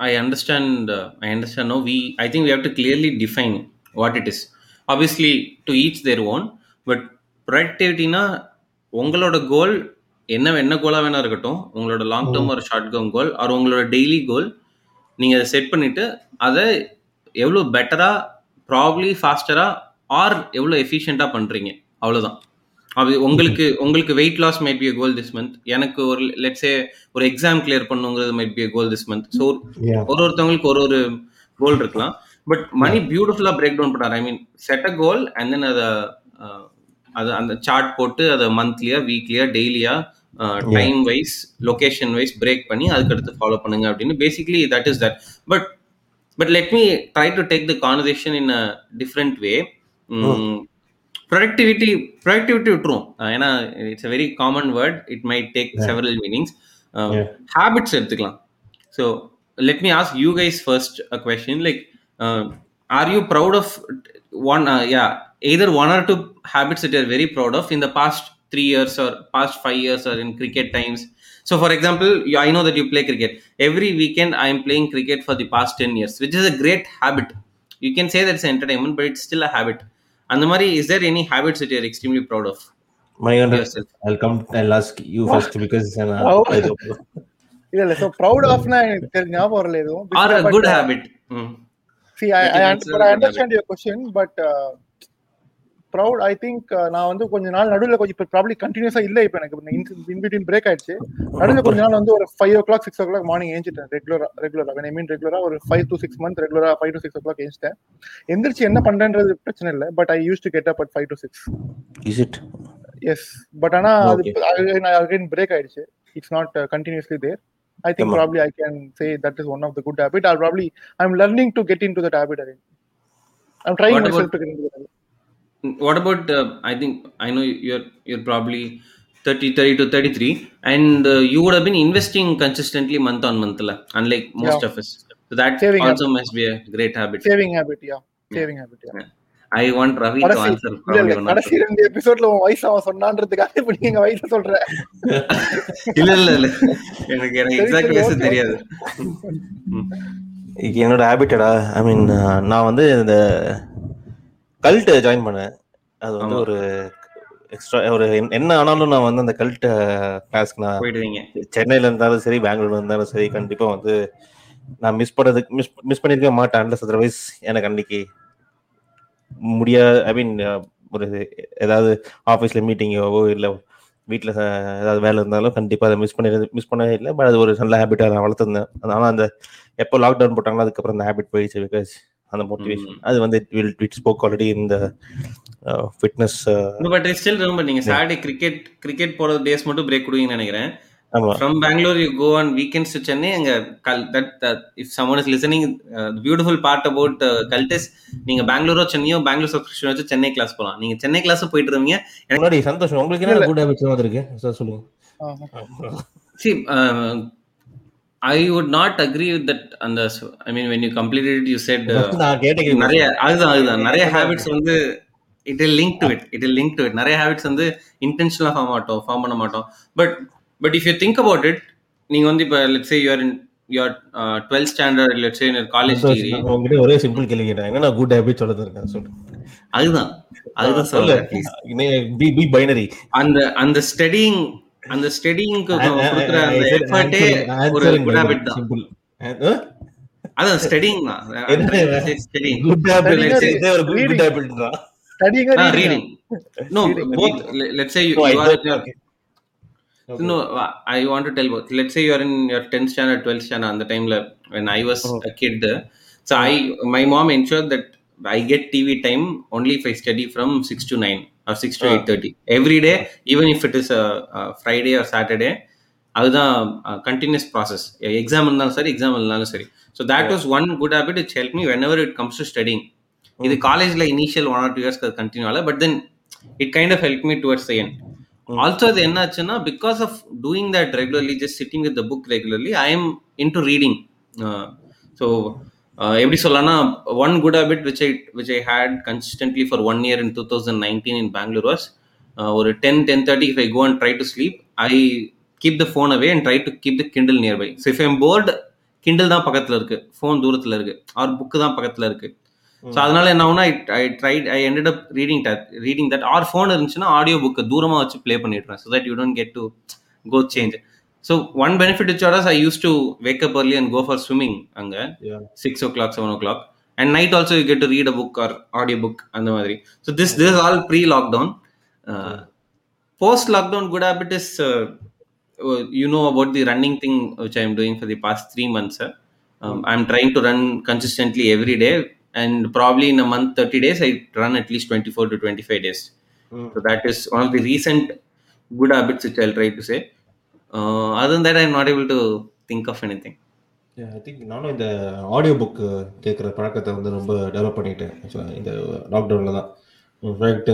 I understand. Uh, I understand. No, we. I think we have to clearly define what it is. Obviously, to each their own. But ப்ரொடக்டிவிட்டினா உங்களோட கோல் என்ன என்ன கோலாக வேணா இருக்கட்டும். உங்களோட லாங் டேர்ம் ஒரு ஷார்ட் டேர்ம் கோல் ஆர் உங்களோட daily goal நீங்கள் அதை செட் பண்ணிட்டு அதை எவ்வளோ பெட்டராக ப்ராப்ளி ஃபாஸ்டராக ஆர் எவ்வளோ எஃபிஷியண்ட்டாக பண்ணுறீங்க அவ்வளோதான் அது உங்களுக்கு உங்களுக்கு weight loss might be goal this month எனக்கு ஒரு லெட்ஸே ஒரு exam clear பண்ணுங்கிறது might be goal this month so. ஒரு ஒருத்தவங்களுக்கு ஒரு ஒரு கோல் இருக்கலாம். பட் மணி பியூட்டிஃபுல்லா பிரேக் டவுன் பண்ணார். ஐ மீன் set a goal and then அதை அது அந்த சார்ட் போட்டு அதை மந்த்லியா வீக்லியா டெய்லியா time wise location wise break பண்ணி அதுக்கடுத்து ஃபாலோ பண்ணுங்க அப்படின்னு basically that is that but but let me try to take the conversation in a different way productivity productivity விட்டுரும். அஹ் ஏன்னா it's a very common word it might take several meanings Yeah. Habits எடுத்துக்கலாம். So let me ask you guys first a question like are you proud of one yeah either one or two habits that you're very proud of in the past three years or past five years or in cricket times so for example you- i know that you play cricket every weekend i am playing cricket for the past 10 years which is a great habit you can say that's entertainment but it's still a habit and the mari is there any habits that you're extremely proud of Manikandan yourself? I'll come I'll ask you first because uh, Oh. I இல்ல இல்ல so proud ஆஃப்னா எனக்கு தெரிஞ்ச ஞாபகம் வரல எதுவும் Or a But, good uh, habit. Mm. See, I, I think I think uh, நான் வந்து கொஞ்ச நாள் நடுவில் கொஞ்சம் இப்போ ப்ராப்ளி கண்டினியூஸா இல்ல இப்போ எனக்கு. இன் பிட்வீன் பிரேக் ஆயிடுச்சு. நடுவில் கொஞ்ச நாள் வந்து ஒரு five o'clock six o'clock morning ஏஞ்சிட்டேன் ரெகுலரா ரெகுலரா ஐ மீன் ரெகுலரா ஒரு ஃபைவ் டு சிக்ஸ் மந்த் ரெகுலரா five to six o'clock ஏஞ்சிட்டேன். எந்திரிச்சு என்ன பண்றேன்றது பிரச்சனை இல்லை but I use to get up at five to six is it? Yes but ஆனா அது. அகைன் பிரேக் ஆயிடுச்சு. It's not continuously there I think. Probably I can say that is one of the good habit or probably I am learning to get in to that habit again I am trying to get in to that what about uh, i think i know you're you're probably 30 30 to 33 and uh, you would have been investing consistently month on month la, unlike most Yeah. of us so that Saving also must be a great habit yeah i want ravi to கடைசி answer இல்ல probably இல்ல one or two. கடைசி ரெண்டு எபிசோட்ல உன் வயசு அவன் சொன்னான்றதுக்காக இப்ப நீங்க வயசு சொல்ற இல்ல இல்ல இல்ல எனக்கு எனக்கு எக்ஸாக்ட் வயசு தெரியாது என்னோட ஹேபிட்டடா ஐ மீன் நான் வந்து இந்த கல்ட் ஜாயின் பண்ணேன். அது வந்து. ஒரு எக்ஸ்ட்ரா ஒரு என்ன- ஆனாலும் நான் வந்து அந்த கல்ட் கிளாஸ்க்கு நான் போயிடுவீங்க. சென்னையில இருந்தாலும் சரி பெங்களூர்ல இருந்தாலும் சரி கண்டிப்பா வந்து நான் மிஸ் பண்ணதுக்கு மிஸ் மிஸ் பண்ணிருக்க மாட்டேன். அன்லஸ் அதர்வைஸ் எனக்கு அன்னைக்கு முடியாது ஐ மீன் ஒரு ஏதாவது ஆஃபீஸ்ல மீட்டிங்கோ இல்லை வீட்டில் ஏதாவது வேலை இருந்தாலும் கண்டிப்பாக அதை மிஸ் பண்ணி மிஸ் பண்ணவே இல்லை. பட் அது ஒரு நல்ல ஹேபிட்டாக நான் வளர்த்துருந்தேன். அதனால அந்த எப்போ லாக்டவுன் போட்டாங்களோ அதுக்கப்புறம் அந்த ஹேபிட் போயிடுச்சு பிகாஸ் அந்த மோட்டிவேஷன். அது வந்து வில் இட் ஸ்போக் ஆல்ரெடி இந்த ஃபிட்னஸ் பட் ஸ்டில் ரொம்ப நீங்க சாட்டர்டே கிரிக்கெட் கிரிக்கெட் போற டேஸ் மட்டும் பிரேக் கொடுவீங்கன்னு நினைக்கிறேன். ஆமா. From Bangalore, you go on weekends to Chennai. And uh, Kal- that, that if someone is listening, uh, the beautiful part about uh, cult is நீங்க பெங்களூரோ சென்னையோ Bangalore subscription வச்சு Chennai class போலாம். நீங்க சென்னை கிளாஸ் போயிட்டு இருந்தீங்க முன்னாடி சந்தோஷம். உங்களுக்கு என்ன குட் ஹேபிட்ஸ் வந்திருக்கு சார் சொல்லுங்க. I would not agree with that அந்த I mean when you completed it you said uh, நான் கேட்ட நிறைய அதுதான் அதுதான். நிறைய ஹேபிட்ஸ் வந்து it'll link to it it'll link to it நிறைய ஹேபிட்ஸ் வந்து இன்டென்ஷனலாக ஃபார்ம் மாட்டோம் ஃபார்ம் பண்ண மாட்டோம். But but if you think about it நீங்க வந்து இப்போ let's you're in your twelfth standard let's college degree உங்ககிட்ட ஒரே சிம்பிள் கேள்வி கேட்டேன். என்ன குட் ஹேபிட் சொல்ல இருக்கேன் சொல்லு. அதுதான். அதுதான் சொல்லு. பி பைனரி அந்த அந்த ஸ்டடிங் அந்த ஸ்டடிங்க்கு கொடுக்குற அந்த எஃபர்ட்டே ஒரு குட் ஹேபிட் தான் சிம்பிள் அதான் ஸ்டடிங் தான்? ஸ்டடிங் குட் ஹேபிட் Studying இதே ஒரு குட் reading. ஹேபிட்ன்றா ஸ்டடிங்க reading no both let's say you No, I are okay. Okay. No, I want to tell both. Let's say you're in your 10th standard, 12th standard, on the time la- when I was Oh. a kid. So I, my mom ensured that I get TV time only if I study from 6 to 9 or 6 to Ah. 8.30. Every day, even if it is a, a Friday or Saturday, அதுதான் continuous process exam இருந்தாலும் சரி exam இருந்தாலும் சரி. So that was one good habit it's help me whenever it comes to studying இது காலேஜ்ல initial one or two இயர்ஸ்க்கு அது continue ஆகல but then it kind of help me towards the N also அது என்னாச்சுன்னா because of doing that regularly just sitting with the book regularly I am in to reading so எப்படி சொல்லலாம்னா one good habit which I which I had consistently for one year in two thousand nineteen in Bangalore was ஒரு ten ten thirty if I go and try to sleep I keep the phone away and try to keep the Kindle nearby so if I'm bored Kindle தான் பக்கத்தில் இருக்கு. Phone தூரத்தில் இருக்கு. R book தான் பக்கத்தில் இருக்கு. So அதனால என்ன ஆகுனா I tried I ended up reading reading that or phone இருந்துச்சுன்னா ஆடியோ புக்கு தூரமாக வச்சு ப்ளே பண்ணிடுறேன். So that you don't get to go change So one benefit to Choras, I used to wake up early and go for swimming. Anga, yeah. six o'clock, seven o'clock, and night also you get to read a book or audiobook and the madri. So this this is all pre lockdown. Uh, Post lockdown, good habits. Uh, uh, you know about the running thing which I am doing for the past three months. Uh, I'm trying to run consistently every day, and probably in a month, thirty days, I run at least twenty four to twenty five days. Mm. So that is one of the recent good habits which I'll try to say uh, other than that i'm not able to think of anything. I think நானும் இந்த audio book கேட்குற பழக்கத்தை வந்து ரொம்ப develop பண்ணிட்டேன். Actually இந்த லாக்டவுனில் தான். இன்ஃபேக்ட்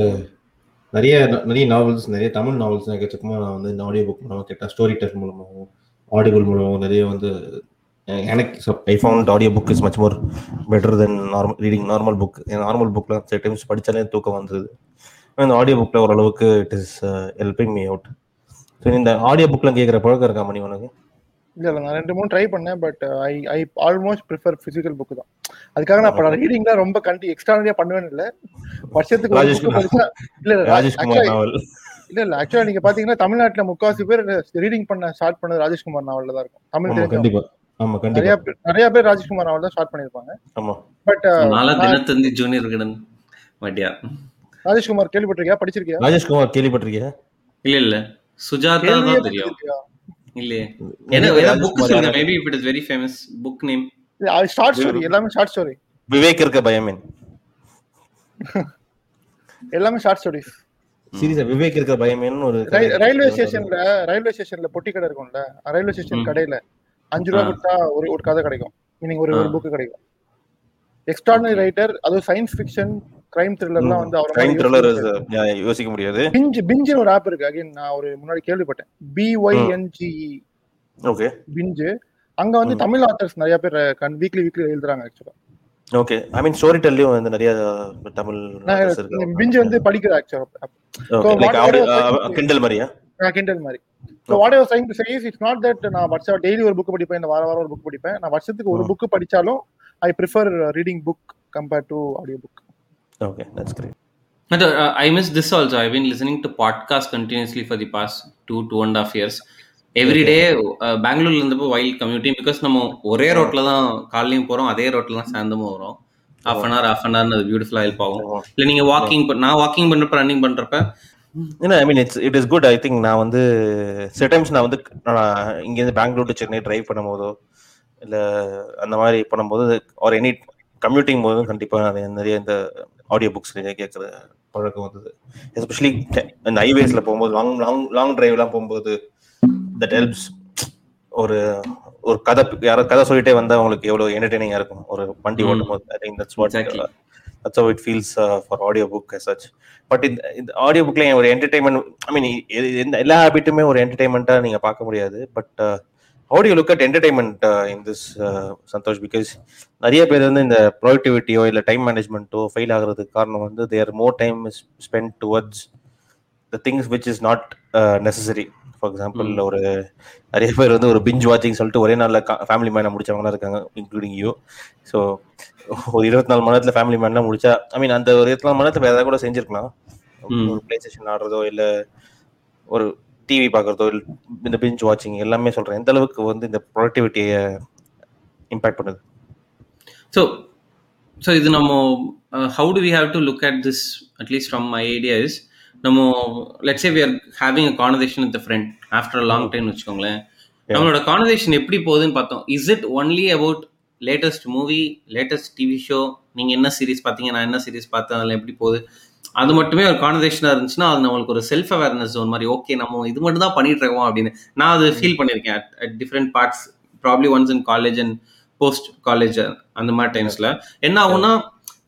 நிறைய நிறைய நாவல்ஸ் நிறைய தமிழ் நாவல்ஸ் எக்கச்சக்கமாக நான் வந்து இந்த ஆடியோ புக் மூலமாக கேட்டேன். ஸ்டோரி டெல் மூலமாகவும் ஆடியோபிள் மூலமாகவும் நிறைய வந்து எனக்கு I found audio book is much more better then normal reading normal book normal புக்கில் சில டைம்ஸ் படித்தாலே தூக்கம் வந்தது இந்த ஆடியோ புக்கில் ஓரளவுக்கு it is helping me out so இந்த ஆடியோ புக்கில் கேட்குற பழக்கம் இருக்கா மணி உனக்கு? இல்ல இல்ல நான் ரெண்டு மூணு ட்ரை பண்ணேன் but I I almost prefer physical book தான். அதுக்காக நான் இப்போ ரீடிங் தான் ரொம்ப கண்டி எக்ஸ்ட்ரானரியா பண்ணுவேன் இல்ல. வருஷத்துக்கு இல்ல இல்ல இல்ல இல்ல ஆக்சுவலா நீங்க பாத்தீங்கன்னா தமிழ்நாட்டுல முக்காவாசி பேர் ரீடிங் பண்ண ஸ்டார்ட் பண்ணது ராஜேஷ்குமார் நாவல்ல தான் இருக்கும். தமிழ் கண்டிப்பா. ஆமா நிறைய கண்டிப்பா பேர் நிறைய பேர் ராஜேஷ்குமார் நாவல் தான் ஸ்டார்ட் பண்ணிருப்பாங்க ஆமா. பட் நாளா தினத்தந்தி ஜூனியர் கிடன் மட்டியா ராஜேஷ்குமார் கேள்விப்பட்டிருக்கியா? படிச்சிருக்கியா? ராஜேஷ்குமார் கேள்விப்பட்டிருக்கியா? இல்ல இல்ல. சுஜாதா தான் தெரியும். இல்லையே. என்ன ஏதாவது புக் சொல்லுங்க? Maybe it is very famous book name short story எல்லாமே ஷார்ட் ஸ்டோரி விவேக் இருக்க பயமேன். எல்லாமே ஷார்ட் ஸ்டோரிஸ் சீரியஸா விவேக் இருக்க பயமேன்னு ஒரு. ரயில்வே ஸ்டேஷன்ல ரயில்வே ஸ்டேஷன்ல பொட்டி கடை இருக்கும்ல? Railway station. கடையில அஞ்சு ரூபா. கொடுத்தா ஒரு ஒரு கதை கிடைக்கும். மீனிங் ஒரு ஒரு ஆ. புக் கிடைக்கும். எக்ஸ்ட்ராடனரி ரைட்டர் அதுவும் சயின்ஸ் ஃபிக்ஷன் கிரைம் த்ரில்லர்லாம் வந்து கிரைம் த்ரில்லர் அவர் யோசிக்க முடியாது. பிஞ்சு பிஞ்சு ஒரு ஆப் இருக்கு. அகைன் நான் ஒரு முன்னாடி கேள்விப்பட்டேன். பிஒய்என்ஜிஇ ஓகே பிஞ்சு அங்க வந்து. தமிழ் ஆத்தர்ஸ் நிறைய பேர் வீக்லி வீக்லி எழுதுறாங்க ஆக்சுவலா ஓகே ஐ மீன் ஸ்டோரி டெல்லியும் வந்து நிறைய தமிழ். பிஞ்சு வந்து படிக்கிற ஆக்சுவலா Kindle மாதிரியா கிண்டல் மாதிரி. So what I'm saying to say it's not that நான் வருஷம் டெய்லி ஒரு புக் படிப்பேன் இந்த வார வாரம் ஒரு புக் படிப்பேன். நான் வருஷத்துக்கு ஒரு. புக் படிச்சாலும் I prefer reading book compared to audio book okay great But uh, I miss this also. I've been listening to podcasts continuously for the past two, two and a half years. Every day பெங்களூர்ல இருந்தப்போ wild commuting because நம்ம ஒரே ரோட்ல தான் காலையும் போறோம் அதே ரோட்ல தான் சாயந்தரமும் வரும். Half an hour half an hour அது பியூட்டிஃபுல்லா ஹெல்ப் ஆகும். இல்ல நீங்க வாக்கிங் நான் வாக்கிங் பண்றப்ப ரன்னிங் பண்றப்ப ஏன்னா I mean it's it is good I think நான் வந்து சில டைம்ஸ் நான் வந்து இங்கேருந்து பெங்களூர் டு சென்னை டிரைவ் பண்ணும்போதோ இல்லை அந்த மாதிரி பண்ணும்போது ஒரு எனி கம்யூட்டிங் போதும் கண்டிப்பாக நிறைய இந்த ஆடியோ புக்ஸ் நிறைய கேட்குற பழக்கம் வந்தது. எஸ்பெஷலி இந்த ஹைவேஸில் போகும்போது லாங் லாங் லாங் டிரைவ்லாம் போகும்போது தட் ஹெல்ப்ஸ் ஒரு ஒரு கதை யாரோ கதை சொல்லிட்டே வந்தா உங்களுக்கு எவ்வளவு என்டர்டெய்னிங்கா இருக்கும். ஒரு வண்டி. ஓட்டும் போது I think that's what. That's feels uh, for audio book as such. But இந்த இந்த ஆடியோ புக்ல ஒரு என்டர்டைன்மெண்ட் ஐ மீன் எந்த எல்லா ஹேபிட்டுமே ஒரு என்டர்டைன்மெண்ட்டா நீங்க பார்க்க முடியாது. But audio look at entertainment in this Santhosh because நிறைய பேர் வந்து இந்த ப்ரொடக்டிவிட்டியோ இல்லை டைம் மேனேஜ்மெண்ட்டோ ஃபெயில் ஆகுறதுக்கு காரணம் வந்து there more time is spend towards the things which is not necessary for example. ஒரு நிறைய பேர் வந்து ஒரு பிஞ்ச் வாட்சிங் சொல்லிட்டு ஒரே நாள்ல ஃபேமிலி மேனை முடிச்சவங்களாம் இருக்காங்க இன்க்ளூடிங் யூ ஸோ ஒரு இருபத்தி நாலு மணி நேரத்துல ஃபேமிலி மேன்லாம் முடிச்சா ஐ மீன் அந்த ஒரு இருபத்தி நாலு மணி நேரத்துல வேற ஏதாவது கூட செஞ்சிருக்கலாம் Mm. ஒரு பிளே ஸ்டேஷன் ஆடுறதோ இல்ல ஒரு டிவி பார்க்கறதோ இந்த பிஞ்ச் வாட்சிங் எல்லாமே சொல்றேன். எந்த அளவுக்கு வந்து இந்த ப்ரொடக்டிவிட்டியை இம்பாக்ட் பண்ணுது? ஸோ ஸோ இது நம்ம how to we have to look at this at least from my idea is நம்ம let's we are having a conversation with friend after long time வச்சுக்கோங்களேன். நம்மளோட கான்வர்சேஷன் எப்படி போகுதுன்னு பார்த்தோம். Is it only about latest movie latest TV show நீங்க என்ன series பார்த்தீங்க நான் என்ன சீரிஸ் பார்த்தேன் அதில் எப்படி போகுது? அது மட்டுமே ஒரு கான்வர்சேஷனாக இருந்துச்சுன்னா அது நம்மளுக்கு ஒரு செல்ஃப் அவேர்னஸ் ஜோன் மாதிரி ஓகே நம்ம இது மட்டும் தான் பண்ணிட்டு இருக்கோம் அப்படின்னு நான் அது ஃபீல் பண்ணியிருக்கேன். At different parts probably once in college and post college அந்த மாதிரி டைம்ஸ்ல என்ன ஆகும்னா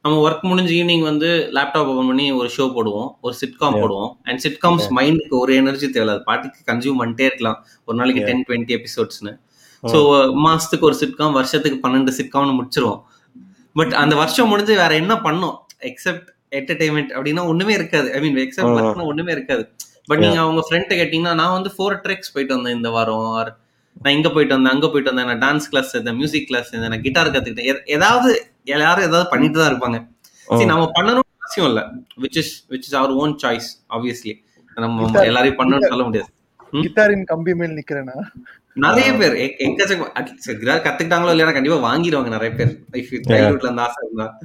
நம்ம ஒர்க் முடிஞ்சு ஈவினிங் வந்து லேப்டாப் ஓபன் பண்ணி ஒரு ஷோ போடுவோம் ஒரு சிட்காம். போடுவோம். அண்ட் சிட்காம்ஸ் மைண்டுக்கு ஒரு எனர்ஜி தேவை. அது பாட்டுக்கு கன்சியூம் பண்ணிட்டே இருக்கலாம். ஒரு நாளைக்கு. டென் டுவெண்ட்டி எபிசோட்ஸ்னு ஸோ மாசத்துக்கு ஒரு சிட்காம் வருஷத்துக்கு பன்னெண்டு சிட்காம்னு முடிச்சிருவோம். பட் அந்த வருஷம் முடிஞ்சு வேற என்ன பண்ணோம்? எக்ஸப்ட் என்டர்டைன்மெண்ட் அப்படின்னா ஒண்ணுமே இருக்காது. ஐ மீன். ஒர்க்னா ஒண்ணுமே இருக்காது. பட் நீங்க அவங்க ஃப்ரெண்ட்டை கேட்டீங்கன்னா நான் வந்து ஃபோர் ட்ரெக்ஸ் போயிட்டு வந்தேன் இந்த வாரம். or நான் இங்க போயிட்டு வந்தேன் அங்க போயிட்டு வந்தேன் நான் டான்ஸ் கிளாஸ் சேர்ந்தேன் மியூசிக் கிளாஸ் சேர்ந்தேன் நான் கிட்டார் கத்துக்கிட்டேன். ஏதாவது எல்லாரும் ஏதாவது பண்ணிட்டு தான் இருப்பாங்க. சரி நம்ம பண்ணணும்னு அவசியம் இல்ல. Which is which is our own choice obviously நம்ம Guitar- எல்லாரையும் பண்ணணும்னு சொல்ல முடியாது? கிட்டாரின் கம்பி மேல் நிக்கிறேன்னா நிறைய பேர் எக்கச்சக்கம் கிட்டார் கத்துக்கிட்டாங்களோ இல்லையா கண்டிப்பா வாங்கிடுவாங்க நிறைய பேர். இஃப் யூ சைல்ட்ஹுட்ல அந்த ஆசை இருந்தா.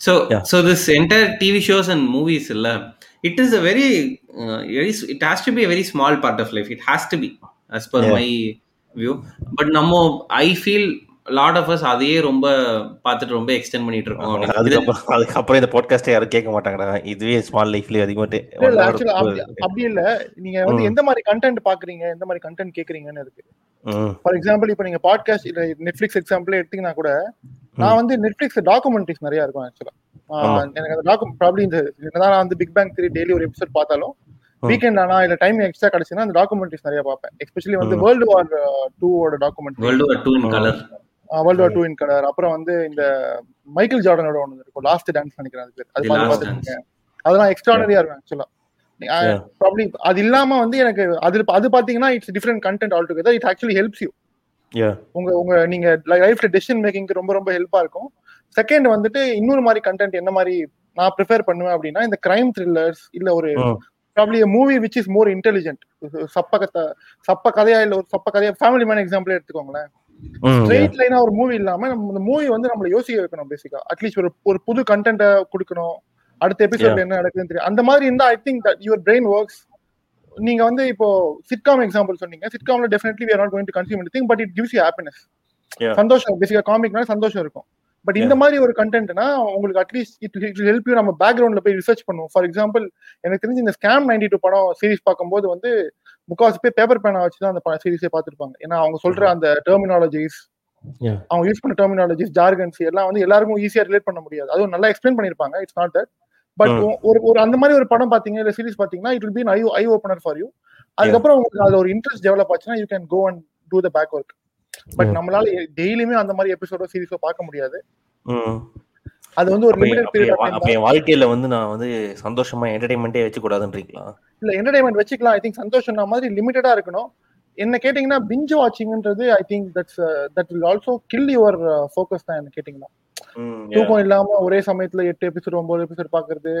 So Yeah. So this entire TV shows and movies இல்ல it is a very very it has to be very small part of life it has to be as per Yeah. My view but நம்ம I feel lot of us அதையே ரொம்ப பார்த்துட்டு ரொம்ப extend பண்ணிட்டு இருக்கோம் அதுக்கப்புறம் அதுக்கப்புறம் இந்த பாட்காஸ்டே யாரும் கேட்க மாட்டாங்கடா. இதுவே ஸ்மால் லைஃப்லயே அதிகமாட்டு அப்படி இல்ல. நீங்க வந்து. எந்த மாதிரி கண்டென்ட் பாக்குறீங்க எந்த மாதிரி கண்டென்ட் கேக்குறீங்கன்னு இருக்கு. ஃபார் எக்ஸாம்பிள் இப்போ நீங்க பாட்காஸ்ட் இல்ல நெட்ஃபிளிக்ஸ் எக்ஸாம்பிள் எடுத்தீங்கன்னா கூட நான் வந்து நெட்ஃபிளிக்ஸ் டாக்குமெண்ட்ரிஸ் நிறைய இருக்கும் ஆக்சுவலா. எனக்கு அந்த டாக்கு ப்ராப்ளம் இந்த என்னதான் நான் வந்து பிக் பேங் த்ரீ டெய்லி ஒரு எபிசோட் பார்த்தாலும். வீக்கெண்ட் ஆனா இல்ல டைம் எக்ஸ்ட்ரா கிடைச்சுன்னா அந்த டாக்குமெண்ட்ரிஸ் நிறைய பார்ப்பேன். எஸ்பெஷலி வந்து. வேர்ல்டு வார் டூவோட documentary world war two in colour world war two in colour அப்புறம் வந்து இந்த மைக்கேல் ஜார்டனோட ஒன்று இருக்கும் லாஸ்ட் டான்ஸ் நினைக்கிறேன் அது பேர். அது The மாதிரி பார்த்துருக்கேன் அதெல்லாம் எக்ஸ்ட்ரானரியா இருக்கும் ஆக்சுவலா. ப்ராப்ளி அது இல்லாம வந்து எனக்கு அது அது பாத்தீங்கன்னா it's different content altogether it actually helps yeah உங்க உங்க நீங்க லைஃப்ல டெசிஷன் மேக்கிங்க்கு ரொம்ப ரொம்ப ஹெல்ப்பா இருக்கும். செகண்ட் வந்துட்டு இன்னொரு மாதிரி கண்டென்ட் என்ன மாதிரி நான் ப்ரிஃபேர் பண்ணுவேன் அப்படின்னா இந்த கிரைம் த்ரில்லர்ஸ் இல்ல ஒரு probably movie which is more intelligent சப்ப கதை சப்ப கதையா இல்ல ஒரு சப்ப கதையா ஃபேமிலி மேன் எக்ஸாம்பிள் எடுத்துக்கோங்களேன். ஸ்ட்ரெயிட் லைனா ஒரு மூவி இல்லாம நம்ம இந்த மூவி வந்து நம்மள யோசிக்க வைக்கணும் பேசிக்கா அட்லீஸ்ட் ஒரு ஒரு புது கண்டென்ட்டை கொடுக்கணும். அடுத்த எபிசோட்ல என்ன நடக்குதுன்னு தெரியும். அந்த மாதிரி இருந்தா I think that your brain works நீங்க வந்து இப்போ சிட்காம் எக்ஸாம்பிள் சொன்னீங்க. சிட்காம்ல definitely we are not going to consume anything but it gives you happiness. சந்தோஷம். பேசிக்கா காமிக்னா சந்தோஷம் இருக்கும். பட் இந்த மாதிரி ஒரு கண்டென்ட்னா உங்களுக்கு அட்லீஸ்ட் இட் ஹெல்ப் யூ நம்ம பேக்ரவுண்ட்ல போய் ரிசர்ச் பண்ணுவோம். ஃபார் எக்ஸாம்பிள் எனக்கு தெரிஞ்சு இந்த ஸ்கேம் நைன்டி டூ படம் சீரிஸ் பார்க்கும்போது வந்து முக்காவாசி பேர் பேப்பர் பேனா வச்சு தான் அந்த சீரிஸே பார்த்துருப்பாங்க. ஏன்னா அவங்க சொல்ற அந்த டெர்மினாலஜிஸ் Yeah. அவங்க யூஸ் பண்ண டெர்மினாலஜிஸ் ஜார்கன்ஸ் எல்லாம் வந்து எல்லாருக்கும் ஈஸியா ரிலேட் பண்ண முடியாது. அதுவும் நல்லா எக்ஸ்பிளைன் பண்ணிருப்பாங்க. It's not that but. ஒரு ஒரு அந்த மாதிரி ஒரு படம் பாத்தீங்க இல்ல சீரிஸ் பாத்தீங்கன்னா it will be eye eye opener for you அதுக்கப்புறம் உங்களுக்கு அதுல ஒரு இன்ட்ரெஸ்ட் டெவலப் ஆச்சுன்னா you can go and do the back work but. நம்மளால டெய்லியுமே அந்த மாதிரி எபிசோடோ சீரிஸோ பார்க்க முடியாது. அது வந்து ஒரு லிமிடெட் பீரியட் அப்ப என் வாழ்க்கையில வந்து நான் வந்து சந்தோஷமா என்டர்டைன்மெண்ட்டே வச்சு கூடாதுன்றீங்களா இல்ல என்டர்டைன்மெண்ட் வச்சுக்கலாம் ஐ திங்க் சந்தோஷம் மாதிரி லிமிட்டடா இருக்கணும் என்ன கேட்டீங்கன்னா binge வாட்சிங்ன்றது I think that's that will also kill your focus தான் என்ன கேட்டீங்கன்னா. தூக்கம் இல்லாம ஒரே சமயத்துல எட்டு எபிசோட் ஒன்பது எபிசோட் பாக்குறது.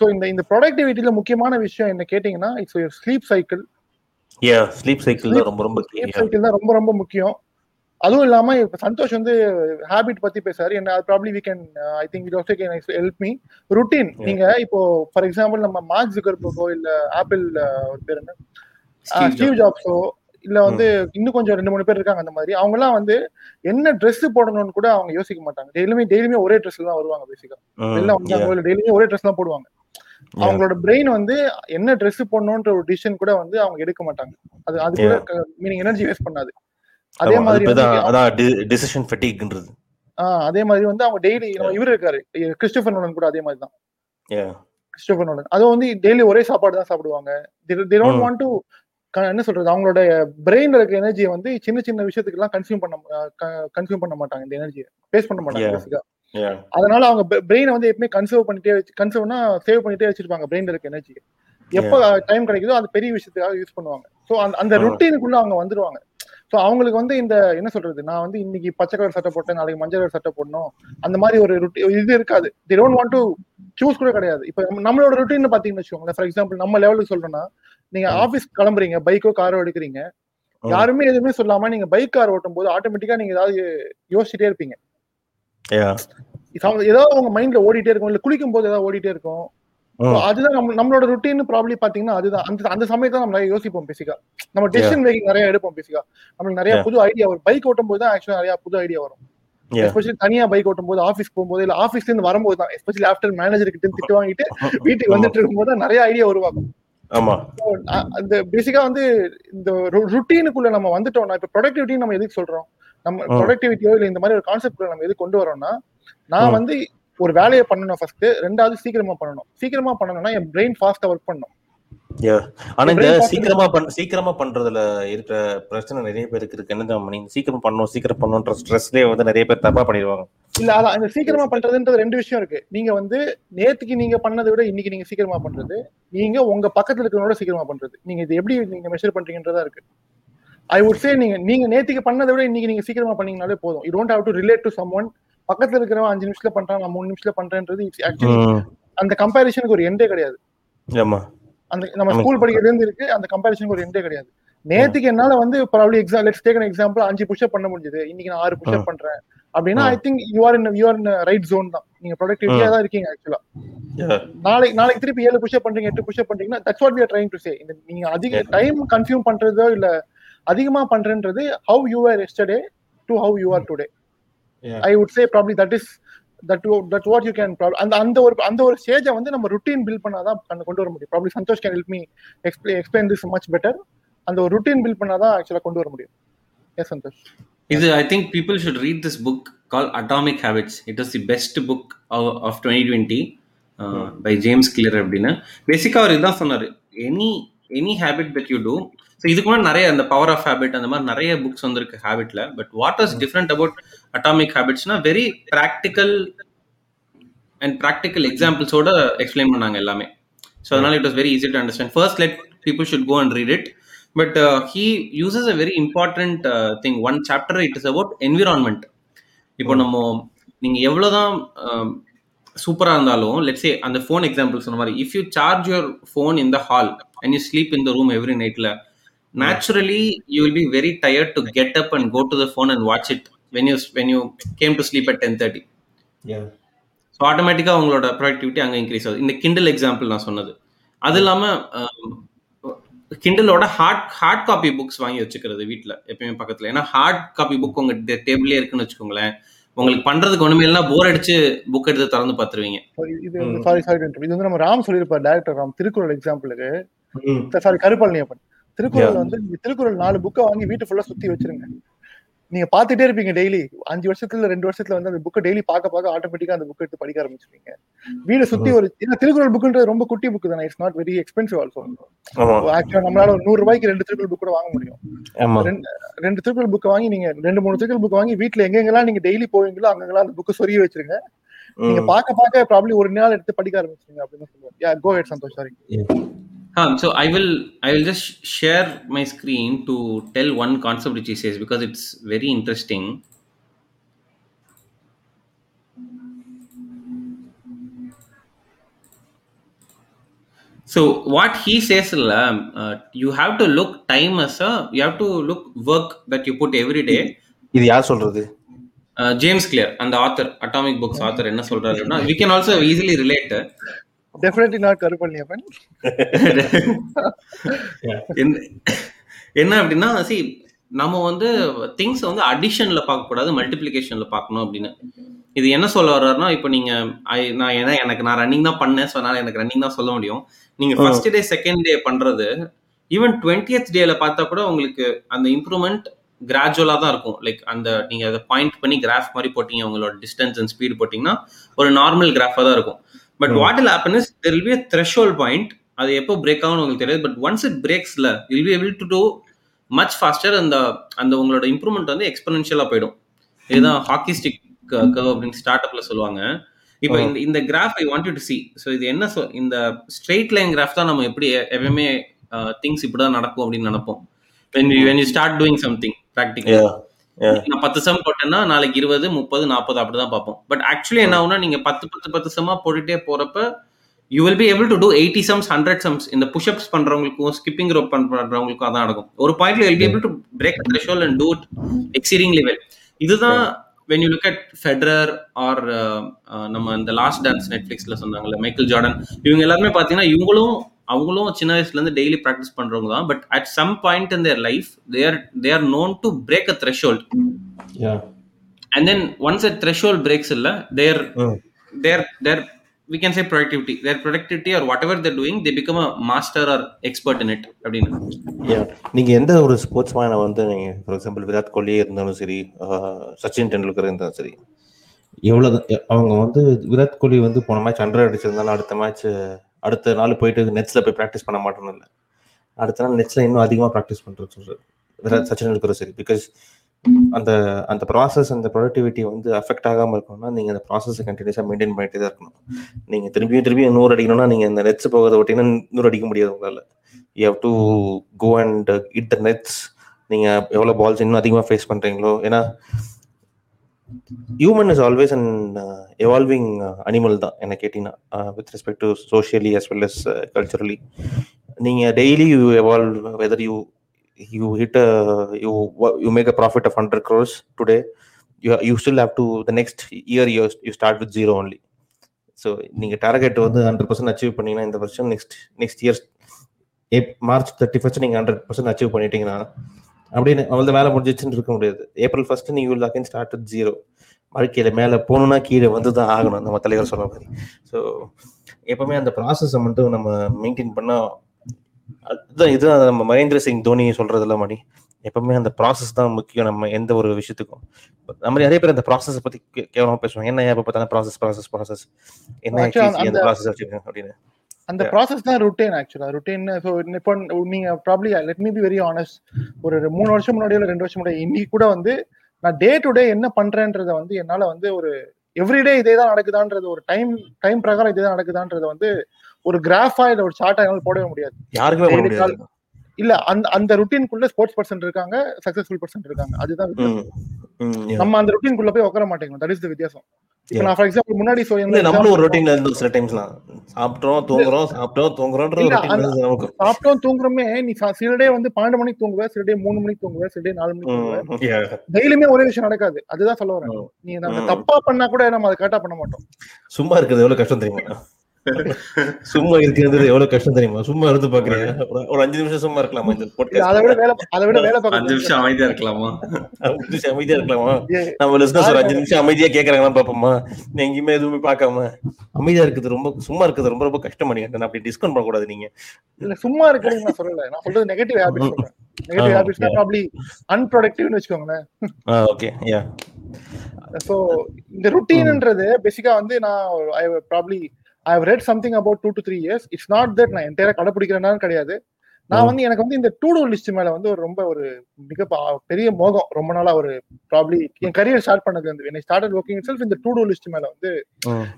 ஸோ இந்த இந்த ப்ரொடக்டிவிட்டியில முக்கியமான விஷயம் என்ன கேட்டீங்கன்னா it's your sleep cycle Yeah, sleep cycle தான் ரொம்ப ரொம்ப. ஸ்லீப். சைக்கிள் தான் ரொம்ப ரொம்ப முக்கியம் அதுவும் இல்லாம இப்ப சந்தோஷ் வந்து ஹேபிட் பத்தி பேசாரு என்ன probably we can I think it also can help me routine. நீங்க இப்போ ஃபார் எக்ஸாம்பிள் நம்ம மார்க் ஜுகர்பர்கோ இல்ல ஆப்பிள் ஒரு பேர் என்ன ஸ்டீவ் ஜாப்ஸோ இல்ல வந்து இன்னும் கொஞ்சம் ரெண்டு மூணு பேர் இருக்காங்க அந்த மாதிரி. அவங்க எல்லாம் வந்து என்ன Dress போடணும்னு கூட அவங்க யோசிக்க மாட்டாங்க. டெய்லியுமே டெய்லியுமே ஒரே ட்ரெஸ்ல தான் வருவாங்க பேசிக்கா ம், வெளில yeah. வந்தாங்க டெய்லியுமே ஒரே ட்ரெஸ் தான் போடுவாங்க. அவங்களோட பிரெயின் வந்து என்ன Dress போடணும்ன்ற ஒரு டிசிஷன் கூட வந்து அவங்க எடுக்க மாட்டாங்க. அது அது கூட மீனிங் எனர்ஜி வேஸ்ட் பண்ணாது. அதே மாதிரி அது வந்து டிசிஷன் ஃபெட்டிக்ன்றது ஆஹ் அதே மாதிரி வந்து அவங்க டெய்லி இவர் இருக்காரு. கிறிஸ்டோபர் நோலன் கூட அதே மாதிரி தான். கிறிஸ்டோபர் நோலன் அதுவும் வந்து டெய்லி ஒரே சாப்பாடு தான் சாப்பிடுவாங்க. They don't ம். want to க- என்ன சொல்றது அவங்களோட பிரெயின்ல இருக்க எனர்ஜியை வந்து சின்ன சின்ன விஷயத்துக்கு எல்லாம் கன்சியூம் பண்ண கன்சியூம் பண்ண மாட்டாங்க இந்த எனர்ஜியை பேஸ் பண்ண மாட்டாங்க. அதனால அவங்க பிரெயினை வந்து எப்பவுமே கன்சர்வ் பண்ணிட்டே வச்சு கன்சர்வ்னா சேவ் பண்ணிட்டே வச்சிருப்பாங்க பிரெயின்ல இருக்க எனர்ஜி எப்போ டைம் கிடைக்குதோ அது பெரிய விஷயத்துக்காக யூஸ் பண்ணுவாங்க. ஸோ அந்த அந்த. ருட்டீனுக்குள்ள அவங்க வந்துருவாங்க. ஸோ அவங்களுக்கு வந்து இந்த என்ன சொல்றது நான் வந்து இன்னைக்கு பச்சை கலர் சட்டை போட்டேன் நாளைக்கு மஞ்சள் கலர் சட்டை போடணும். அந்த மாதிரி ஒரு இது இருக்காது. They don't want to choose கூட கிடையாது. இப்போ நம்ம- நம்மளோட ருட்டீன் பாத்தீங்கன்னு வச்சுக்கோங்களேன். ஃபார் எக்ஸாம்பிள் நம்ம லெவலுக்கு சொல்றோம்னா நீங்க. ஆபீஸ் கிளம்புறீங்க பைக்கோ காரோ எடுக்கிறீங்க. யாருமே எதுவுமே சொல்லாம நீங்க பைக் கார் ஓட்டும் போது ஆட்டோமேட்டிக்கா நீங்க ஏதாவது யோசிச்சுட்டே இருப்பீங்க. ஏதாவது உங்க மைண்ட்ல ஓடிட்டே இருக்கும் இல்ல குளிக்கும் போது ஏதாவது ஓடிட்டே இருக்கும். அதுதான் நம்ம நம்மளோட ருட்டீன் ப்ராப்ளி பாத்தீங்கன்னா அதுதான். அந்த அந்த சமயத்துல நம்ம நிறைய யோசிப்போம் பேசிக்கா நம்ம டெசிஷன் மேக்கிங் நிறைய எடுப்போம் பேசிக்கா நம்மளுக்கு நிறைய. புது ஐடியா வரும். பைக் ஓட்டும் போது தான் ஆக்சுவலா நிறைய புது ஐடியா வரும். எஸ்பெஷலி தனியா பைக் ஓட்டும் போது ஆஃபீஸ் போகும்போது இல்ல ஆஃபீஸ்ல இருந்து வரும்போது தான். எஸ்பெஷலி ஆஃப்டர் மேனேஜர் கிட்ட திட்டு வாங்கிட்டு வீட்டுக்கு வந்துட்டு இருக்கும்போது நிறைய ஐடியா உருவாகும். ஆமா அந்த பேசிக்கா வந்து இந்த ருட்டீனுக்குள்ள நம்ம வந்துட்டோம்னா இப்ப ப்ரொடக்டிவிட்டி நம்ம எதுக்கு சொல்றோம் நம்ம. ப்ரொடக்டிவிட்டியோ இல்ல இந்த மாதிரி ஒரு கான்செப்ட் நம்ம எது கொண்டு வரோம்னா நான். வந்து ஒரு வேலையை பண்ணணும் ஃபர்ஸ்ட் ரெண்டாவது சீக்கிரமா பண்ணணும் சீக்கிரமா பண்ணணும்னா என் பிரெயின் ஃபாஸ்டா ஒர்க் Yeah. ஆனா இந்த சீக்கிரமா பண் சீக்கிரமா பண்றதுல இருக்கிற பிரச்சனை நிறைய பேருக்கு இருக்கு. என்ன? நீங்க சீக்கிரம் பண்ணணும் சீக்கிரம் பண்ணணும்ன்ற ஸ்ட்ரெஸ்லயே வந்து நிறைய பேர் தப்பா பண்ணிடுவாங்க. இல்ல அதான் இந்த சீக்கிரமா பண்றதுன்றது ரெண்டு விஷயம் இருக்கு. நீங்க வந்து நேத்துக்கு நீங்க பண்ணதை விட இன்னைக்கு நீங்க சீக்கிரமா பண்றது. நீங்க உங்க பக்கத்துல இருக்கிறவங்களோட சீக்கிரமா பண்றது. நீங்க இது எப்படி நீங்க மெஷர் பண்றீங்கன்றதா இருக்கு. ஐ வுட் சே நீங்க நீங்க நேத்துக்கு பண்ணதை விட இன்னைக்கு நீங்க சீக்கிரமா பண்ணீங்கனாலே போதும். You don't have to relate to someone பக்கத்துல இருக்கிறவன் அஞ்சு நிமிஷத்துல பண்றான் நான் மூணு நிமிஷத்துல பண்றேன்றது. அந்த கம்பேரிஷனுக்கு ஒரு எண்டே கிடையாது. ஆமா. அந்த நம்ம. ஸ்கூல் படிக்கிறது இருந்து இருக்கு அந்த கம்பேரிஷனுக்கு ஒரு எண்டே கிடையாது. நேத்துக்கு என்னால வந்து probably exam let's take example அஞ்சு புஷ்அப் பண்ண முடிஞ்சது. இன்னைக்கு நான் ஆறு புஷ்அப் பண்றேன். அப்படின்னா. I think you are in you are in right zone தான். நீங்க ப்ரொடக்டிவிட்டியா தான் இருக்கீங்க ஆக்சுவலா. நாளைக்கு நாளைக்கு திருப்பி ஏழு புஷ்அப் பண்றீங்க எட்டு புஷ்அப் பண்றீங்கன்னா that's what we are trying to say இந்த நீங்க அதிக. டைம் கன்சியூம் பண்றதோ இல்ல அதிகமா பண்றன்றது how you are yesterday to how you are today. I would say probably that is that that what you can அந்த அந்த ஒரு அந்த ஒரு ஸ்டேஜை வந்து நம்ம ருட்டீன் பில்ட் பண்ணாதான் பண்ண- கொண்டு வர முடியும். Probably Santhosh can help me explain explain this much better அந்த ஒரு ருட்டீன் பில்ட் பண்ணாதான் ஆக்சுவலா கொண்டு வர முடியும். எஸ் சந்தோஷ் இது I think people should read this book call atomic habits it is the best book of twenty twenty by James Clear அப்படின்னு. பேசிக்காக அவர் இதான் சொன்னார். Any any habit that you do so இதுக்கு முன்னாடி நிறைய அந்த பவர் ஆஃப் ஹேபிட் அந்த மாதிரி நிறைய புக்ஸ் வந்திருக்கு ஹேபிட்ல but what is different about atomic ஹேபிட்ஸ்னா very practical and practical எக்ஸாம்பிள்ஸோட எக்ஸ்பிளைன் பண்ணாங்க எல்லாமே. ஸோ அதனால it was very easy to understand first let people should go and read it but he uses a very important thing one chapter it is about environment இப்போ நம்ம நீங்க எவ்வளவுதான் சூப்பரா இருந்தாலும் லெட்ஸ் அந்த ஃபோன் எக்ஸாம்பிள் சொன்ன மாதிரி if you charge your phone in the hall and you sleep in the room every நைட்ல naturally you will be very tired to get up and go to the phone and watch it. When you when you came to sleep at 10:30 Yeah. So ஆட்டோமேட்டிக்காக உங்களோட productivity அங்கே increase ஆகுது. இந்த கிண்டல் example நான் சொன்னது. அது இல்லாமல் கிண்டலோட ஹார்ட் ஹார்ட் காப்பி புக்ஸ் வாங்கி வச்சுக்கிறது வீட்டில் எப்பயுமே பக்கத்தில். ஏன்னா ஹார்ட் காப்பி புக் உங்கள் டேபிளே இருக்குன்னு வச்சுக்கோங்களேன். உங்களுக்கு பண்றதுக்கு ஒண்ணுமே இல்லைன்னா போர் அடிச்சு புக் எடுத்து திறந்து பார்த்துருவீங்க. இது சாரி சாரி இது வந்து நம்ம ராம் சொல்லியிருப்பார் டேரக்டர் ராம் திருக்குறள் எக்ஸாம்பிளுக்கு சாரி கருப்பழனியப்பன் திருக்குறள் வந்து திருக்குறள் நாலு புக்கை வாங்கி வீட்டு ஃபுல்லா சுத்தி வச்சிருங்க. நீங்க பாத்துட்டே இருப்பீங்க டெய்லி அஞ்சு வருஷத்துல ரெண்டு வருஷத்துல வந்து அந்த புக்கை டெய்லி பார்க்க பார்க்க ஆட்டோமேட்டிக்கா அந்த புக் எடுத்து படிக்க ஆரம்பிச்சிருவீங்க. வீடு சுத்தி ஒரு ஏன்னா திருக்குறள் புக்குன்றது ரொம்ப குட்டி புக் தானே? It's not very expensive also ஆக்சுவலா நம்மளால ஒரு நூறு ரூபாய்க்கு ரெண்டு திருக்குறள் புக் கூட வாங்க முடியும். ரெண்டு திருக்குறள் புக் வாங்கி நீங்க ரெண்டு மூணு திருக்குறள் புக் வாங்கி வீட்டுல எங்கெங்கெல்லாம் நீங்க டெய்லி போவீங்களோ அங்கெல்லாம் அந்த புக்கை சொருகி வச்சிருங்க. நீங்க பார்க்க பார்க்க ப்ராப்ளி ஒரு நாள் எடுத்து படிக்க ஆரம்பிச்சிருங்க அப்படின்னு சொல்லுவாங்க. Yeah go ahead Santhosh sorry Huh, so I will I will just share my screen to tell one concept which he says because it's very interesting. So what he says, uh, you have to look time as a you have to look work that you put every day. இது யார் சொல்றது James Clear அந்த author atomic books author என்ன சொல்றாருன்னா we can also easily relate definitely not Karupalaniappan என்ன அப்படின்னா C நம்ம வந்து திங்ஸ் வந்து அடிஷன்ல பார்க்க கூடாது மல்டிபிளிகேஷன்ல பார்க்கணும் அப்படின்னு. இது என்ன சொல்ல வர்றாருன்னா இப்போ நீங்க நான் ஏன்னா எனக்கு நான் ரன்னிங் தான் பண்ணேன் ஸோ அதனால எனக்கு ரன்னிங் தான் சொல்ல முடியும். நீங்க ஃபர்ஸ்ட் டே செகண்ட் டே பண்றது ஈவன் டுவெண்ட்டியத் டேல பார்த்தா கூட உங்களுக்கு அந்த இம்ப்ரூவ்மெண்ட் கிராஜுவலா தான் இருக்கும். லைக் அந்த நீங்க அதை பாயிண்ட் பண்ணி கிராஃப் மாதிரி போட்டீங்க உங்களோட டிஸ்டன்ஸ் அண்ட் ஸ்பீடு போட்டீங்கன்னா ஒரு நார்மல் கிராஃபா தான் இருக்கும். But what will happen is there will be threshold point அது எப்போ பிரேக் ஆகும்னு உங்களுக்கு தெரியாது. But once it பிரேக்ஸ்ல will be able to do much faster அந்த அந்த உங்களோட இம்ப்ரூவ்மெண்ட் வந்து எக்ஸ்பனன்ஷியலா போயிடும். இதுதான் ஹாக்கி ஸ்டிக் கர்வ் அப்படின்னு ஸ்டார்ட் அப்ல சொல்லுவாங்க. இப்போ இந்த இந்த graph I want to see so இது என்ன சொ இந்த ஸ்ட்ரெயிட் லைன் கிராஃப் தான் நம்ம எப்படி எப்பவுமே திங்ஸ் இப்படிதான் நடக்கும் அப்படின்னு நினைப்போம். When you when you start doing something practically. நான் பத்து சம் போட்டேன்னா நாளைக்கு இருபது முப்பது நாற்பது அப்படிதான் பார்ப்போம். பட் ஆக்சுவலி என்ன ஆகுனா நீங்க பத்து பத்து பத்து சம்மா போட்டுட்டே போறப்ப you will be able to do eighty sums hundred sums இந்த புஷ்அப்ஸ் பண்றவங்களுக்கும் ஸ்கிப்பிங் ரோப் பண்றவங்களுக்கும் அதான் நடக்கும். ஒரு பாயிண்ட்ல will be able to break threshold and do it exceeding level இதுதான் when you look at Federer or நம்ம இந்த லாஸ்ட் டான்ஸ் நெட்ஃபிளிக்ஸ்ல சொன்னாங்கல்ல மைக்கேல் ஜார்டன் இவங்க எல்லாருமே பாத்தீங்கன்னா இவங்களும் அவங்களும் சின்ன வயசுல இருந்து டெய்லி ப்ராக்டிஸ் பண்றவங்க தான். But at some point in their life there they are known to break a threshold and then once a threshold breaks இல்ல there there there we can say productivity their productivity or whatever they're doing they become a master or expert in it அப்படின்னு. நீங்க எந்த ஒரு sports மேனை வந்து நீங்க for example Virat Kohli இருந்தாலும் சரி சச்சின் டெண்டுல்கர் இருந்தாலும் சரி எவ்வளவு அவங்க வந்து விராட் கோலி வந்து போன மேட்ச் ஹண்ட்ரட் அடிச்சிருந்தாலும் அடுத்த மேட்ச் அடுத்த நாள் போயிட்டு நெட்ஸ்ல போய் ப்ராக்டிஸ் பண்ண மாட்டோம் இல்லை. அடுத்த நாள் நெட்ஸ்ல இன்னும் அதிகமாக ப்ராக்டிஸ் பண்றது சொல்றாரு. விராட் சச்சின் டெண்டுல்கர் சரி. பிகாஸ் அந்த அந்த ப்ராசஸ் அந்த ப்ரொடக்டிவிட்டி வந்து அஃபெக்ட் ஆகாமல் இருக்கணும்னா நீங்கள் அந்த ப்ராசஸை கண்டினியூஸாக மெயின்டைன் பண்ணிட்டே தான் இருக்கணும். நீங்கள் திரும்பியும் திரும்பியும் நூறு அடிக்கணும்னா நீங்கள் அந்த நெட்ஸ் போகிறத விட்டீங்கன்னா நூறு அடிக்க முடியாது உங்களால். You have to go and it the nets நீங்கள் எவ்வளோ பால்ஸ் இன்னும் அதிகமாக ஃபேஸ் பண்ணுறீங்களோ ஏன்னா human is always and evolving animal தான் என்ன கேட்டிங்கன்னா. With respect to socially as well as culturally நீங்கள் daily you evolve whether you you hit you you make a profit of hundred 100 today you you still have to the next year you you start with zero zero so நீங்கள் target வந்து hundred percent achieve பண்ணீங்கன்னா இந்த வருஷம் next next year March thirty first நீங்கள் hundred percent achieve பண்ணிட்டீங்கன்னா அப்படின்னு அவள் வேலை முடிஞ்சிச்சுன்னு இருக்க முடியாது. ஏப்ரல் ஃபர்ஸ்ட் நீங்கள் will again start with zero வாழ்க்கையில் மேலே போகணுன்னா கீழே வந்து தான் ஆகணும் நம்ம தலைவர் சொன்ன மாதிரி. ஸோ எப்பவுமே அந்த ப்ராசஸை மட்டும் நம்ம மெயின்டைன் பண்ணால் அதுதான் இதுதான் நம்ம மகேந்திர சிங் தோனி சொல்றதுல மணி. எப்பவுமே அந்த ப்ராசஸ் தான் முக்கியம் நம்ம எந்த ஒரு விஷயத்துக்கும். நம்ம நிறைய பேர் அந்த ப்ராசஸ் பத்தி கேவலமா பேசுவாங்க. என்ன எப்ப பார்த்தாலும் ப்ராசஸ் ப்ராசஸ் ப்ராசஸ் என்ன ப்ராசஸ் அப்படின்னு. அந்த ப்ராசஸ் தான் ருட்டீன் ஆக்சுவலா ருட்டீன் ஸோ இப்போ நீங்க probably let me be very honest ஒரு மூணு வருஷம் முன்னாடி இல்லை ரெண்டு வருஷம் முன்னாடி இன்னைக்கு கூட வந்து நான் டே டு டே என்ன பண்றேன்றத வந்து என்னால வந்து ஒரு எவ்ரிடே இதே தான் நடக்குதான்றது ஒரு டைம் டைம் பிரகாரம் இதே தான் நடக்குதான்றது வந்து ஒரு கிராஃபா இல்ல ஒரு சார்ட்டா என்னால போடவே முடியாது. இல்ல அந்த அந்த ருட்டீனுக்குள்ள ஸ்போர்ட்ஸ் பர்சன் இருக்காங்க சக்சஸ்ஃபுல் பர்சன் இருக்காங்க. அதுதான் நம்ம அந்த ருட்டீனுக்குள்ள போய் உட்கார மாட்டேங்கிறோம். தட் இஸ் த வித்தியாசம். இப்போ நான் ஃபார் எக்ஸாம்பிள் முன்னாடி இல்ல சொல்லியிருந்த நம்மளும் ஒரு example- ரொட்டீன்ல இருந்து சில டைம்ஸ்லாம் சாப்பிட்டோம் தூங்குறோம் சாப்பிட்டோம் தூங்குறோம்ன்ற இல்ல, ரொட்டீன் அந்த- நமக்கு. சாப்பிட்டோம் தூங்குறோமே நீ சா- சில டே வந்து பன்னெண்டு மணிக்கு தூங்குவ சில டே மூணு மணிக்கு தூங்குவ சில டே மணிக்கு தூங்குவ. டெய்லியுமே ஒரே விஷயம் நடக்காது. அதுதான் சொல்ல வரேன். நீ. தப்பா பண்ணா கூட நம்ம அதை கரெக்டா பண்ண மாட்டோம். சும்மா இருக்கிறது எவ்வளவு கஷ்டம் தெரியுமா? சும்மா இருக்கிறது எவ்வளவு கஷ்டம் தெரியுமா? சும்மா இருந்து பாக்குறீங்க. ஒரு- அஞ்சு நிமிஷம் சும்மா இருக்கலாமா இந்த அதை விட வேலை அதை விட வேலை அஞ்சு நிமிஷம் அமைதியா இருக்கலாமா? அஞ்சு நிமிஷம் அமைதியா இருக்கலாமா? நம்ம listeners ஒரு அஞ்சு நிமிஷம் அமைதியா கேக்குறாங்களா பாப்போமா நீ எங்கேயுமே எதுவுமே பார்க்காம. அமைதியா இருக்குது ரொம்ப சும்மா இருக்குது ரொம்ப ரொம்ப கஷ்டம் பண்ணிக்கிட்டேன் அப்படி டிஸ்கவுண்ட் பண்ணக்கூடாது நீங்க. இல்ல சும்மா இருக்கிறது நான் சொல்லல. நான் சொல்றது நெகட்டிவ் ஹேபிட் சொல்றேன். நெகட்டிவ் ஹேபிட்ஸ்னா. ப்ராப்ளி அன்ப்ரொடக்டிவ்னு வச்சுக்கோங்களேன். ஓகே யா சோ இந்த ருட்டீன்ன்றது பேசிக்கா வந்து நான் I probably I read something about two to three years it's not that நான் என்டையரா கடைபிடிக்கிறேன்னு கிடையாது. நான். வந்து எனக்கு வந்து இந்த டூ டூ லிஸ்ட் மேல வந்து ஒரு ரொம்ப ஒரு மிக பெரிய மோகம். ரொம்ப நாளா ஒரு ப்ராப்ளி என் கரியர் ஸ்டார்ட் பண்ணது வந்து I started working itself இந்த டூ டூ லிஸ்ட் மேல வந்து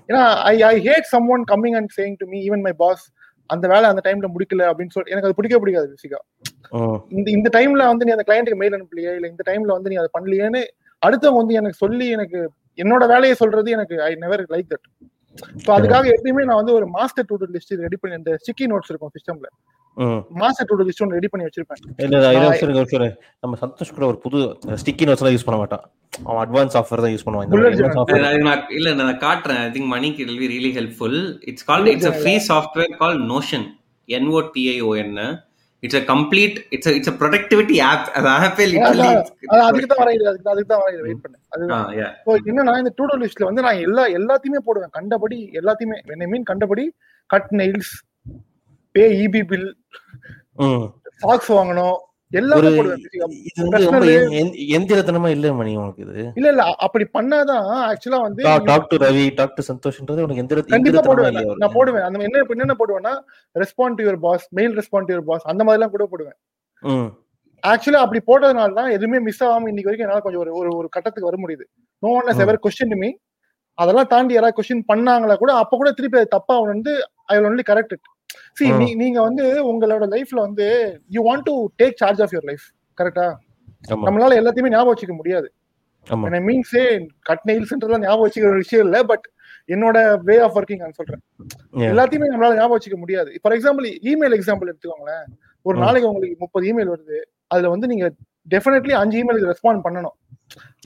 ஏன்னா I I hate someone coming and saying to me even my boss அந்த வேலை அந்த டைம்ல முடிக்கல அப்படின்னு சொல்லி எனக்கு அது பிடிக்க பிடிக்காது பேசிக்கா இந்த இந்த டைம்ல வந்து நீ அந்த கிளையண்ட்டுக்கு மெயில் அனுப்பலையே இல்ல இந்த டைம்ல வந்து நீ அதை பண்ணலையேன்னு அடுத்தவங்க வந்து எனக்கு சொல்லி எனக்கு என்னோட வேலையை சொல்றது எனக்கு I never like that so அதுக்காக எப்பயுமே நான் வந்து ஒரு மாஸ்டர் டூ லிஸ்ட் ரெடி பண்ணி இந்த ஸ்டிக்கி நோட்ஸ் இருக்கும் சிஸ்டம்ல மாஸ்டர் டூ லிஸ்ட் ஒன்று ரெடி பண்ணி வச்சிருப்பேன். நம்ம சந்தோஷ் கூட ஒரு புது ஸ்டிக்கி நோட்ஸ் எல்லாம் யூஸ் பண்ண மாட்டான். அவன் அட்வான்ஸ் சாஃப்ட்வேர் தான் யூஸ் பண்ணுவான். இல்ல நான் காட்டுறேன். ஐ திங்க் மணிக்கு it be really helpful it's called it's a free software call notion N O T I O N it's a complete it's it's a productivity app அது ஆப்பே literally அது அதுக்கு தான் வரையுது அதுக்கு அதுக்கு தான் வரையுது. வெயிட் பண்ணு. அதுதான். யா So, என்னன்னா இந்த டூ டூ லிஸ்ட்ல வந்து நான் எல்லா எல்லாத்தையுமே போடுவேன். கண்டபடி எல்லாத்தையுமே ஐ மீன் கண்டபடி cut nails pay EB bill. Socks வாங்கணும் எந்திரத்தனமா இல்ல மணி உனக்கு இது. இல்ல இல்ல. அப்படி பண்ணாதான் ஆக்சுவலா வந்து talk to Ravi talk to சந்தோஷ்ன்றது உனக்கு எந்திர கண்டிப்பா எந்திரத்தனமா போடுவேன். நான். போடுவேன். அந்த என்ன என்னென்ன போடுவேன்னா respond to your boss mail respond to your boss அந்த மாதிரி எல்லாம் கூட போடுவேன். ஆக்சுவலா அப்படி போட்டதுனால தான் எதுவுமே மிஸ் ஆகாம இன்னைக்கு வரைக்கும் என்னால கொஞ்சம் ஒரு ஒரு ஒரு கட்டத்துக்கு வர முடியுது. No one has ever question me அதெல்லாம் தாண்டி யாராவது கொஸ்டின் பண்ணாங்களா கூட அப்ப கூட திருப்பி அது தப்பா வந்து I will only correct it see நீங்க வந்து உங்களோட லைஃப்ல வந்து you want to take charge of your life கரெக்டா நம்மளால எல்லாத்தையுமே ஞாபகம் வச்சுக்க முடியாது. ஐ மீன்ஸ் கட் நெயில்ஸ்ன்றதெல்லாம் ஞாபகம் வச்சுக்கிற ஒரு விஷயம் இல்ல பட் என்னோட வே ஆஃப் ஒர்க்கிங் நான் சொல்றேன். எல்லாத்தையுமே நம்மளால ஞாபகம் வச்சுக்க முடியாது. ஃபார் எக்ஸாம்பிள் இமெயில் எக்ஸாம்பிள் எடுத்துக்கோங்களேன். ஒரு. நாளைக்கு உங்களுக்கு முப்பது இமெயில் வருது. அதுல வந்து நீங்க டெஃபினெட்லி அஞ்சு இமெயிலுக்கு ரெஸ்பாண்ட் பண்ணணும்.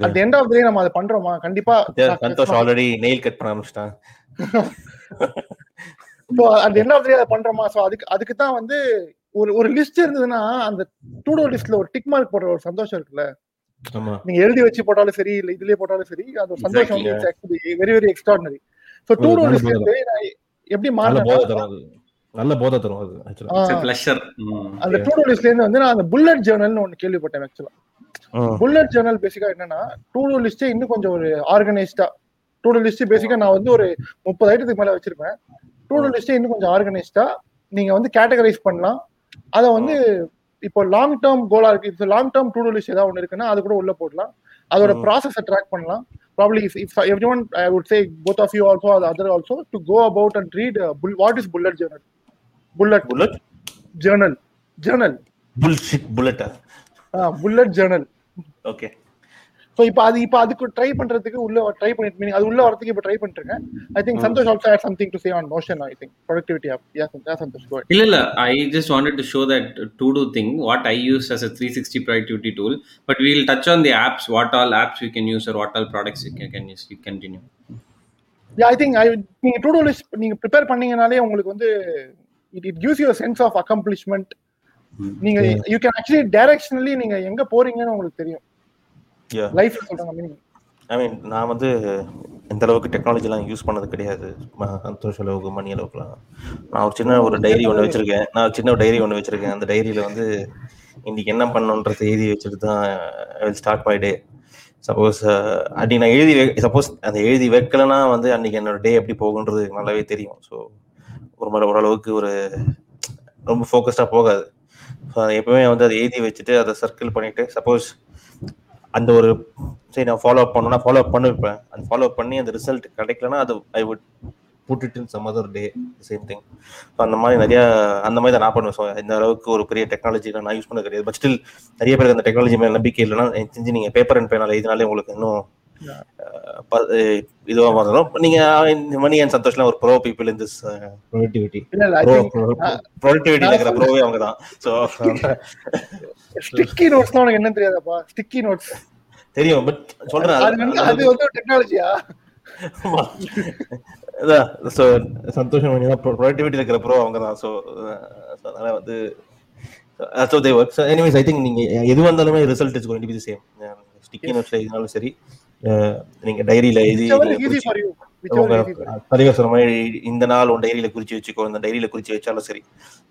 அட் எண்ட் ஆஃப் டே நம்ம அதை பண்றோமா? கண்டிப்பா சந்தோஷ் ஆல்ரெடி நெயில் கட் பண்ண ஆரம்பிச்சிட்டான். ஸோ ஆஃப் டே அதை பண்றோமா? ஸோ அதுக்கு அதுக்கு தான் வந்து ஒரு ஒரு லிஸ்ட் இருந்ததுன்னா அந்த டூ டோ லிஸ்ட்ல ஒரு டிக் மார்க் போடுற ஒரு சந்தோஷம் இருக்குல்ல? ஆமா. நீங்க எழுதி வச்சு போட்டாலும் சரி இல்ல இதுலயே போட்டாலும் சரி அது ஒரு சந்தோஷம். வந்து actually very very extraordinary so to do நல்ல லிஸ்ட் எப்படி அது. நல்ல போதை தரும் அது ஆக்சுவலா இட்ஸ் a pleasure. அந்த டூ டோ லிஸ்ட்ல இருந்து வந்து நான் அந்த புல்லட் ஜேர்னல்னு ஒன்னு கேள்விப்பட்டேன் ஆக்சுவலா புல்லட் ஜேர்னல் பேசிக்கா என்னன்னா டூ டூ லிஸ்டே இன்னும் கொஞ்சம் ஒரு ஆர்கனைஸ்டா டூ டூ லிஸ்ட் பேசிக்கா நான் வந்து ஒரு முப்பது ஐட்டத்துக்கு மேல வச்சிருப்பேன். டூ டூ லிஸ்டே இன்னும் கொஞ்சம் ஆர்கனைஸ்டா நீங்க வந்து கேட்டகரைஸ் பண்ணலாம். அதை வந்து இப்போ லாங் டேர்ம் கோலா இருக்கு. இப்போ லாங் டேர்ம் டூ லிஸ்ட் ஏதாவது ஒன்று இருக்குன்னா அது கூட உள்ள போடலாம். அதோட. ப்ராசஸை ட்ராக் பண்ணலாம். Probably if every one I would say both of you also other also to go about and read what is bullet journal bullet bullet journal journal bullshit புல்லட்டா bullet journal okay so இப்போ அது இப்போ அதுக்கு try பண்றதுக்கு உள்ள try பண்ணிட்டு meaning அது உள்ள வரதுக்கு இப்போ ட்ரை பண்ணிட்டு இருக்கேன் I think. Santosh also had something to say on Notion I think productivity app yeah Santosh ahead. இல்ல இல்ல I just wanted to show that to do thing what I use as a three sixty productivity tool but we'll touch on the apps what all apps you can use or what all products you can use you continue yeah I think I நீங்க to do list நீங்க prepare பண்ணீங்கனாலே உங்களுக்கு வந்து it it gives you sense of accomplishment நீங்க you can actually directionally நீங்க எங்க போறீங்கன்னு உங்களுக்கு தெரியும். ஐ மீன் நான் வந்து இந்த அளவுக்கு டெக்னாலஜிலாம் யூஸ் பண்ணது கிடையாது. சந்தோஷ் அளவுக்கு மணி அளவுக்குலாம். நான் ஒரு சின்ன ஒரு டைரி ஒன்று வச்சிருக்கேன். நான் ஒரு சின்ன டைரி ஒன்று வச்சிருக்கேன். அந்த டைரியில வந்து இன்னைக்கு என்ன பண்ணணுன்றதை எழுதி வச்சுட்டு தான் ஸ்டார்ட் மை டே சப்போஸ் அன்னைக்கு நான் எழுதி சப்போஸ் அந்த எழுதி வைக்கலன்னா வந்து அன்னைக்கு என்னோட டே எப்படி போகுன்றது நல்லாவே தெரியும். ஸோ ஒரு மாதிரி ஓரளவுக்கு ஒரு ரொம்ப ஃபோக்கஸ்டாக போகாது. ஸோ எப்பவுமே வந்து அதை எழுதி வச்சுட்டு அதை சர்க்கிள் பண்ணிட்டு சப்போஸ் அந்த ஒரு சரி நான் ஃபாலோ அப் பண்ணணும்னா ஃபாலோ அப் பண்ணிருப்பேன். அந்த ஃபாலோ அப் பண்ணி அந்த ரிசல்ட் கிடைக்கலனா அது I would put in some other day same thing so அந்த மாதிரி நிறையா அந்த மாதிரி தான் நான் பண்ணுவேன். ஸோ இந்த அளவுக்கு ஒரு பெரிய டெக்னாலஜி நான் யூஸ் பண்ண கிடையாது. பட் ஸ்டில் நிறைய பேருக்கு அந்த டெக்னாலஜி மேலே நம்பிக்கை இல்லைன்னா செஞ்சு நீங்கள் பேப்பர் அண்ட் பேனால் இதனாலே உங்களுக்கு இன்னும் இதுவா மாறணும் நீங்க இந்த மணி அண்ட் சந்தோஷ்லாம் ஒரு pro people in this productivity இல்ல இல்ல ஐ ப்ரோ திங்க் ப்ரொடக்டிவிட்டில இருக்கிற ப்ரோவே அவங்க தான். ஸோ ஸ்டிக்கி நோட்ஸ் உனக்கு என்ன தெரியாதாப்பா? ஸ்டிக்கி நோட்ஸ் தெரியும் பட் சொல்றேன் அது வந்து டெக்னாலஜியா சந்தோஷம் தான் ப்ரொடக்டிவிட்டி இருக்கிற ப்ரோ அவங்க தான். ஸோ அதனால வந்து so they work anyways I think நீங்க எது வந்தாலுமே result is going to be the same sticky நோட்ஸ்ல இருந்தாலும் சரி. நீங்க டைரியில எழுதி உங்க பதிவு சொன்ன மாதிரி இந்த நாள் உன் டைரியில குறிச்சு வச்சுக்கோ இந்த டைரியில குறிச்சு வச்சாலும் சரி.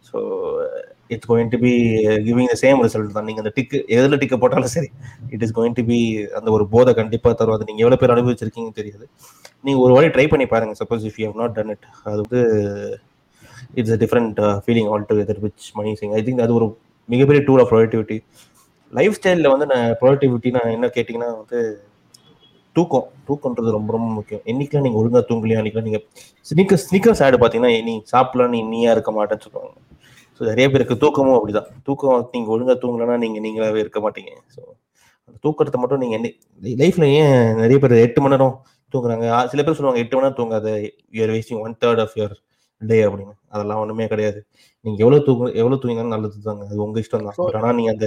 So it's going to be giving the same result தான். நீங்க அந்த டிக்கு எதுல டிக்க போட்டாலும் சரி it is going to be அந்த ஒரு போதை கண்டிப்பா தரும். அது நீங்க எவ்வளவு பேர் அனுபவிச்சிருக்கீங்க தெரியாது. நீங்க ஒரு வாட்டி ட்ரை பண்ணி பாருங்க. Suppose if you have not done it அது வந்து it's a different feeling all together which மணி சிங் ஐ திங்க் அது ஒரு மிகப்பெரிய டூல் ஆஃப் ப்ரொடக்டிவிட்டி லைஃப் ஸ்டைலில் வந்து நான் ப்ரொடக்டிவிட்டி நான் என்ன கேட்டிங்கன்னா வந்து தூக்கம் தூக்கம்ன்றது ரொம்ப ரொம்ப முக்கியம். என்னைக்கெல்லாம் நீங்க ஒழுங்கா தூங்கலையா அன்னைக்கெல்லாம் நீங்க ஸ்னீக்கர் ஸ்னீக்கர்ஸ் ஆடு பார்த்தீங்கன்னா நீ சாப்பிடலாம் நீ நீயா இருக்க மாட்டேன்னு சொல்லுவாங்க. ஸோ நிறைய பேருக்கு தூக்கமும் அப்படிதான். தூக்கம் நீங்க ஒழுங்கா தூங்கலைன்னா நீங்க நீங்களாவே இருக்க மாட்டீங்க. ஸோ அந்த தூக்கத்தை மட்டும் நீங்க லைஃப்ல ஏன் நிறைய பேர் எட்டு மணி நேரம் தூங்குறாங்க? சில பேர் சொல்லுவாங்க எட்டு மணி நேரம் தூங்காத you're wasting one third of your day அப்படின்னு. அதெல்லாம் ஒண்ணுமே கிடையாது. நீங்க எவ்வளவு தூங்க எவ்வளவு தூங்கினாலும் நல்லது தாங்க அது உங்க இஷ்டம் தான் So- பட் ஆனா நீங்க அந்த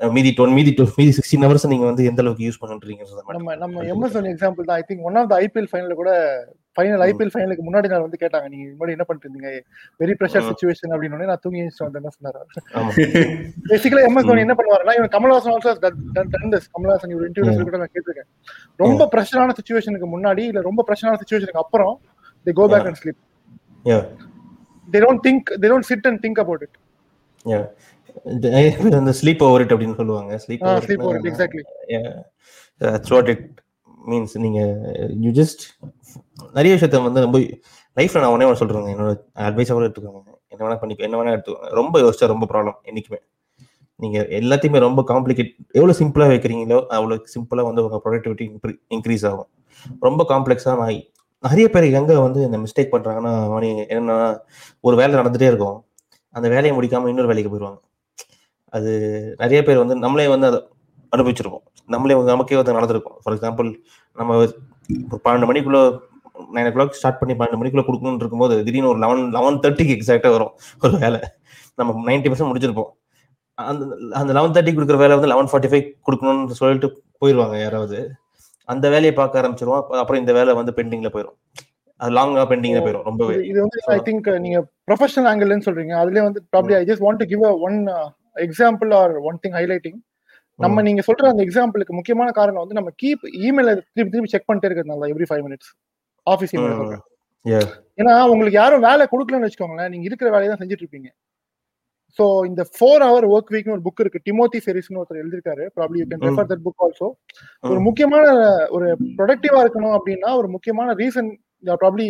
மீதி டுவெல் மீதி டுவெல் மீதி சிக்ஸ்டீன் ஹவர்ஸ் நீங்க வந்து எந்த அளவுக்கு யூஸ் பண்ணுறீங்கிறது நம்ம நம்ம எம்எஸ் எக்ஸாம்பிள் தான். I think one of the IPL final கூட ஃபைனல் ஐபிஎல் ஃபைனலுக்கு முன்னாடி நாள் வந்து கேட்டாங்க. நீங்க முன்னாடி என்ன பண்ணிட்டு இருந்தீங்க வெரி ப்ரெஷர். சுச்சுவேஷன் அப்படின்னு நான் தூங்கி எழுந்துட்டு வந்தேன் சொன்னாரு? பேசிக்கலா எம்எஸ். தோனி என்ன பண்ணுவாருன்னா இவன் Kamal Haasan also done this Kamal Haasan ஒரு இன்டர்வியூ கூட நான் கேட்டிருக்கேன். ரொம்ப ப்ரெஷரான சுச்சுவேஷனுக்கு முன்னாடி இல்ல ரொம்ப ப்ரெஷரான சுச்சுவேஷனுக்கு அப்புறம் they go back. And sleep. They don't think they don't sit and think about it. இந்த அந்த ஸ்லீப் ஓவர் இட் அப்படின்னு சொல்லுவாங்க. Sleep sleep over exactly throughout it means நீங்க யூ ஜஸ்ட் நிறைய விஷயத்த வந்து ரொம்ப லைஃப்ல நான் ஒன்னே ஒன்று சொல்றேங்க. என்னோட அட்வைஸ் கூட எடுத்துக்கோங்க. என்ன வேணா பண்ணிக்கோ என்ன வேணா எடுத்துக்கோங்க ரொம்ப யோசிச்சா ரொம்ப ப்ராப்ளம் என்னைக்குமே. நீங்க எல்லாத்தையுமே ரொம்ப காம்ப்ளிகேட் எவ்வளவு சிம்பிளா வைக்கிறீங்களோ அவ்வளவு சிம்பிளா வந்து உங்க ப்ரொடக்டிவிட்டி இன்க்ரீஸ் ஆகும். ரொம்ப காம்ப்ளெக்ஸா நான் நிறைய பேர் எங்க வந்து இந்த மிஸ்டேக் பண்றாங்கன்னா என்னன்னா ஒரு வேலை நடந்துட்டே இருக்கும். அந்த வேலையை முடிக்காம இன்னொரு வேலைக்கு போயிடுவாங்க. அது நிறைய பேர் வந்து நம்மளே வந்து அதை அனுபவிச்சிருக்கோம் நம்மளே வந்து நமக்கே வந்து நடந்திருக்கும். ஃபார் எக்ஸாம்பிள் நம்ம ஒரு பன்னெண்டு மணிக்குள்ள நைன் ஓ கிளாக் ஸ்டார்ட் பண்ணி பன்னெண்டு மணிக்குள்ள கொடுக்கணும்னு இருக்கும்போது திடீர்னு ஒரு லெவன் லெவன் தேர்ட்டிக்கு எக்ஸாக்டாக வரும். ஒரு வேலை. நம்ம நைன்டி பர்சன்ட் முடிச்சிருப்போம். அந்த அந்த லெவன் தேர்ட்டி கொடுக்குற வேலை வந்து லெவன் ஃபார்ட்டி ஃபைவ் கொடுக்கணும்னு சொல்லிட்டு போயிடுவாங்க யாராவது. அந்த வேலையை பார்க்க ஆரம்பிச்சிருவோம். அப்ப- அப்புறம் இந்த வேலை வந்து பெண்டிங்ல போயிடும் அது லாங்கா பெண்டிங்ல போயிடும் ரொம்பவே. இது வந்து ஐ திங்க் நீங்க ப்ரொஃபஷனல் ஆங்கிள்னு சொல்றீங்க. அதுலயே வந்து probably I just want to give one example or one thing highlighting நம்ம நீங்க சொல்ற அந்த எக்ஸாம்பிளுக்கு முக்கியமான காரணம் வந்து நம்ம கீப் இமெயில திருப்பி திருப்பி செக் பண்ணிட்டே இருக்கிறதுனால every five minutes office email. ஏன்னா உங்களுக்கு யாரும் வேலை கொடுக்கலன்னு வச்சுக்கோங்களேன் நீங்க இருக்கிற வேலையை தான் செஞ்சுட்டு இருப்பீங்க. சோ இந்த ஃபோர் ஹவர் ஒர்க் வீக்னு ஒரு புக் இருக்கு. டிமோத்தி ஃபெரிஸ்னு ஒருத்தர் எழுதிருக்காரு probably you can. Refer that book also ஒரு. முக்கியமான ஒரு ப்ரொடக்டிவா இருக்கணும் அப்படின்னா ஒரு முக்கியமான reason probably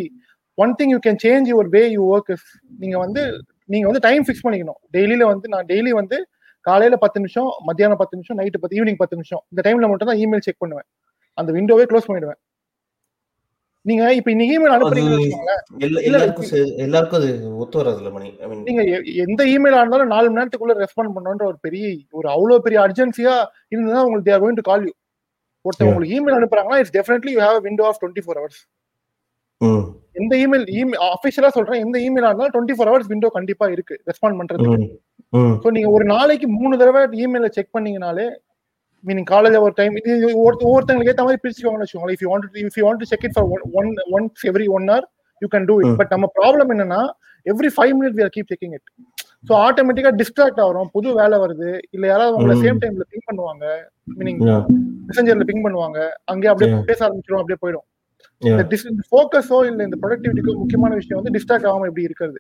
one thing you can change your way you work நீங்க வந்து நீங்க வந்து டைம் ஃபிக்ஸ் பண்ணிக்கணும். டெய்லியில வந்து நான் டெய்லி வந்து காலையில பத்து நிமிஷம் மத்தியானம் பத்து நிமிஷம் நைட்டு பத்து ஈவினிங் பத்து நிமிஷம். இந்த டைம்ல மட்டும் தான் இமெயில் செக் பண்ணுவேன். அந்த விண்டோவே க்ளோஸ் பண்ணிடுவேன். நீங்க இப்ப இன்னைக்கு இமெயில் மீன் நீங்க எந்த இமெயிலா இருந்தாலும் நாலு மணி நேரத்துக்குள்ள ரெஸ்பாண்ட் பண்ணணுன்ற ஒரு பெரிய ஒரு அவ்வளவு பெரிய அர்ஜென்சியா இருந்ததுன்னா உங்களுக்கு they're going to call you ஒருத்தர். உங்களுக்கு email அனுப்புறாங்கன்னா it's definitely you have window of twenty four hours எந்த இமெயில் இமெயில் அஃபிஷியலா சொல்றேன் எந்த இமெயிலா இருந்தாலும் டுவெண்ட்டி ஃபோர் ஹவர்ஸ் விண்டோ கண்டிப்பா இருக்கு ரெஸ்பாண்ட் பண்றதுக்கு ஸோ நீங்க ஒரு நாளைக்கு மூணு தடவை இமெயில செக் பண்ணீங்கனாலே மீனிங் காலேஜ் ஒரு டைம் இது ஒவ்வொரு- ஒவ்வொருத்தங்களுக்கு ஏத்த மாதிரி பிரிச்சுக்கோங்கன்னு வச்சுக்கோங்களேன் if you want if you want check it for one once every one hour you can do it. But நம்ம ப்ராப்ளம் என்னன்னா every five minute we are keep checking it so ஆட்டோமேட்டிக்கா டிஸ்ட்ராக்ட் ஆகிறோம் புது வேலை வருது இல்ல யாராவது உங்களை. சேம் டைம்ல பிங் பண்ணுவாங்க மீனிங். மெசஞ்சர்ல பிங் பண்ணுவாங்க அங்கேயே அப்படியே. பேச ஆரம்பிச்சிடும் அப்படியே போயிடும். இந்த ஃபோக்கஸோ இல்ல இந்த ப்ரொடக்டிவிட்டிக்கோ முக்கியமான விஷயம் வந்து டிஸ்ட்ராக்ட் ஆகாம எப்படி இருக்கிறது.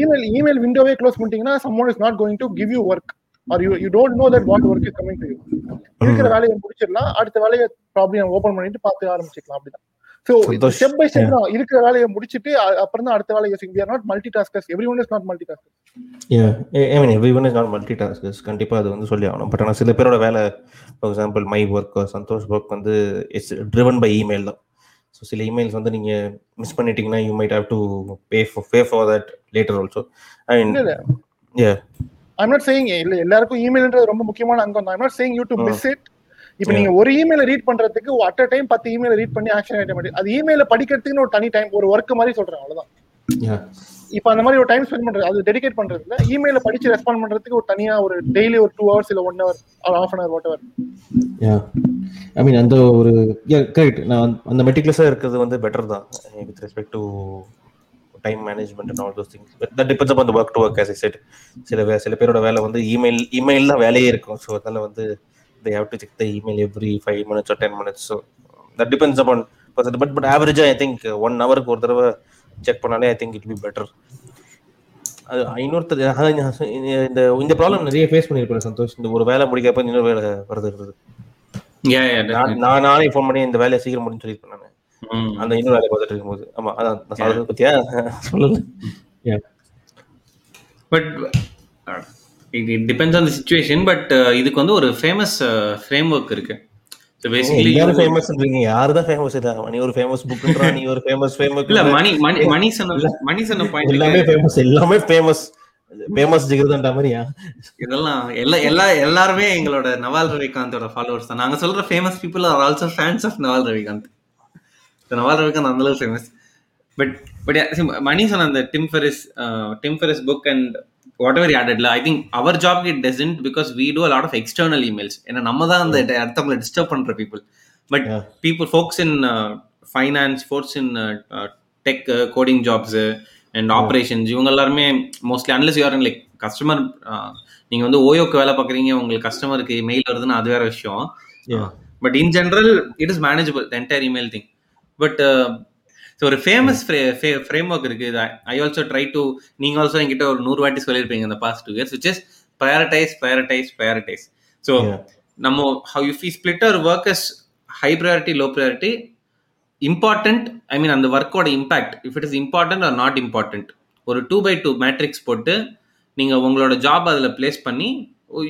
இமெயில் இமெயில் விண்டோவே க்ளோஸ் பண்ணிட்டீங்கன்னா someone is not going to give you work or you you don't know that what work is coming to you இருக்கிற வேலையை முடிச்சிடலாம் அடுத்த வேலையை ப்ராப்ளம் ஓபன் பண்ணிட்டு பார்த்து ஆரம்பிச்சுக்கலாம் அப்படிதான். ஸோ. ஸ்டெப் பை ஸ்டெப் தான் இருக்கிற வேலையை முடிச்சிட்டு அப்புறம் தான் அடுத்த வேலையை யோசிக்கும் we are not multitaskers everyone is not multitasker Yeah. I I mean, everyone is not multitaskers. கண்டிப்பா அது வந்து சொல்லி ஆகணும் பட் ஆனால் சில பேரோட வேலை for example my work Santhosh work வந்து இட்ஸ் ட்ரிவன் பை இமெயில் தான் ஸோ சில இமெயில்ஸ் வந்து நீங்க மிஸ் பண்ணிட்டீங்கன்னா you might have to pay for pay for that later also I mean இல்ல, Yeah. ஐம் நாட் சேயிங் இல்ல எல்லாருக்கும் இமெயில்ன்றது ரொம்ப முக்கியமான அங்கம் தான் I'm not saying you to. Miss it இப்போ நீங்க ஒரு இமெயில ரீட் பண்றதுக்கு அட் அ டைம் பத்து இமெயில ரீட் பண்ணி ஆக்ஷன் ஐட்டம் மாட்டேன் அது இமெயில படிக்கிறதுக்குன்னு ஒரு தனி டைம் ஒரு ஒர்க் மாதிரி சொல்றேன் அவ்வளவுதான். இப்போ அந்த மாதிரி ஒரு டைம் ஸ்பெண்ட் பண்றது அது டெடிகேட் பண்றது இல்ல இமெயில படிச்சு ரெஸ்பாண்ட் பண்றதுக்கு ஒரு தனியா ஒரு டெய்லி ஒரு டூ ஹவர்ஸ் இல்ல one hour or half an hour whatever I mean அந்த ஒரு கரெக்ட் நான் அந்த- அந்த மெட்டிகுலஸாக இருக்கிறது வந்து பெட்டர் தான். With respect to time management and all those things that depends upon work to work as I said சில சில பேரோட வேலை வந்து இமெயில் இமெயில் தான் வேலையே இருக்கும். ஸோ அதனால வந்து they have to check the email every five minutes ten minutes so that depends upon but but ஆவரேஜாக ஐ திங்க் ஒன் ஹவருக்கு ஒரு தடவை செக் பண்ணாலே I think it be better அது இன்னொருத்தர் இந்த- இந்த ப்ராப்ளம் நிறைய ஃபேஸ் பண்ணியிருப்பேன் சந்தோஷ். இந்த ஒரு வேலை முடிக்கப்ப இன்னொரு வேலை வருது நான். நான் ஃபோன் பண்ணி இந்த வேலையை சீக்கிரம் முடிஞ்சு சொல்லியிருப்பேன் நான். அந்த இன்னொரு வேலையை பார்த்துட்டு இருக்கும்போது. ஆமா அதான் நான் சொல்றது பத்தியா? சொல்லல பட் இது depends on the situation but இதுக்கு வந்து ஒரு ஃபேமஸ் ஃப்ரேம் ஒர்க் இருக்கு. ஸோ பேசிக்கலி எல்லாரும் ஃபேமஸ்ன்றீங்க யாரு தான் ஃபேமஸ் இல்ல? நீ ஒரு ஃபேமஸ் புக்ன்றா நீ ஒரு ஃபேமஸ் ஃபேமஸ் இல்ல மணி மணி மணி சொன்ன மணி சொன்ன பாயிண்ட் எல்லாமே ஃபேமஸ் எல்லாமே ஃபேமஸ் ஃபேமஸ் ஜிகர்தான்டா மாதிரியா? இதெல்லாம் எல்லா எல்லா எல்லாருமே எங்களோட நவால் ரவிகாந்தோட ஃபாலோவர்ஸ் தான். நாங்க சொல்ற famous people are also fans of Naval Ravikant. Naval Ravikant அந்த அளவுக்கு ஃபேமஸ் பட் பட் மணி சொன்ன அந்த Tim Ferriss Tim Ferriss book and what ஆடட்ல I think our job it doesn't because we do lot of external emails ஏன்னா நம்ம தான் அந்த அடுத்தவங்களை disturb பண்ற people but. People folks in finance force in tech coding jobs and operations இவங்க எல்லாருமே mostly unless you're like customer நீங்க வந்து ஓயோக்கு வேலை பார்க்குறீங்க உங்களுக்கு கஸ்டமருக்கு மெயில் வருதுன்னு அது வேற விஷயம். But in general it is manageable entire email thing but ஒரு ஃபேமஸ் ஃப்ரேம் ஒர்க் இருக்கு. ஐ ஆல்சோ ட்ரை டு நீங்க ஆல்சோ என்கிட்ட ஒரு நூறு வாட்டி சொல்லியிருப்பீங்க இந்த past two years which is prioritize prioritize prioritize so. நம்ம how you split our work is high priority low priority important I mean அந்த ஒர்க்கோட impact if it is important or not important ஒரு டூ பை டூ மேட்ரிக்ஸ் போட்டு நீங்க உங்களோட job அதில் place பண்ணி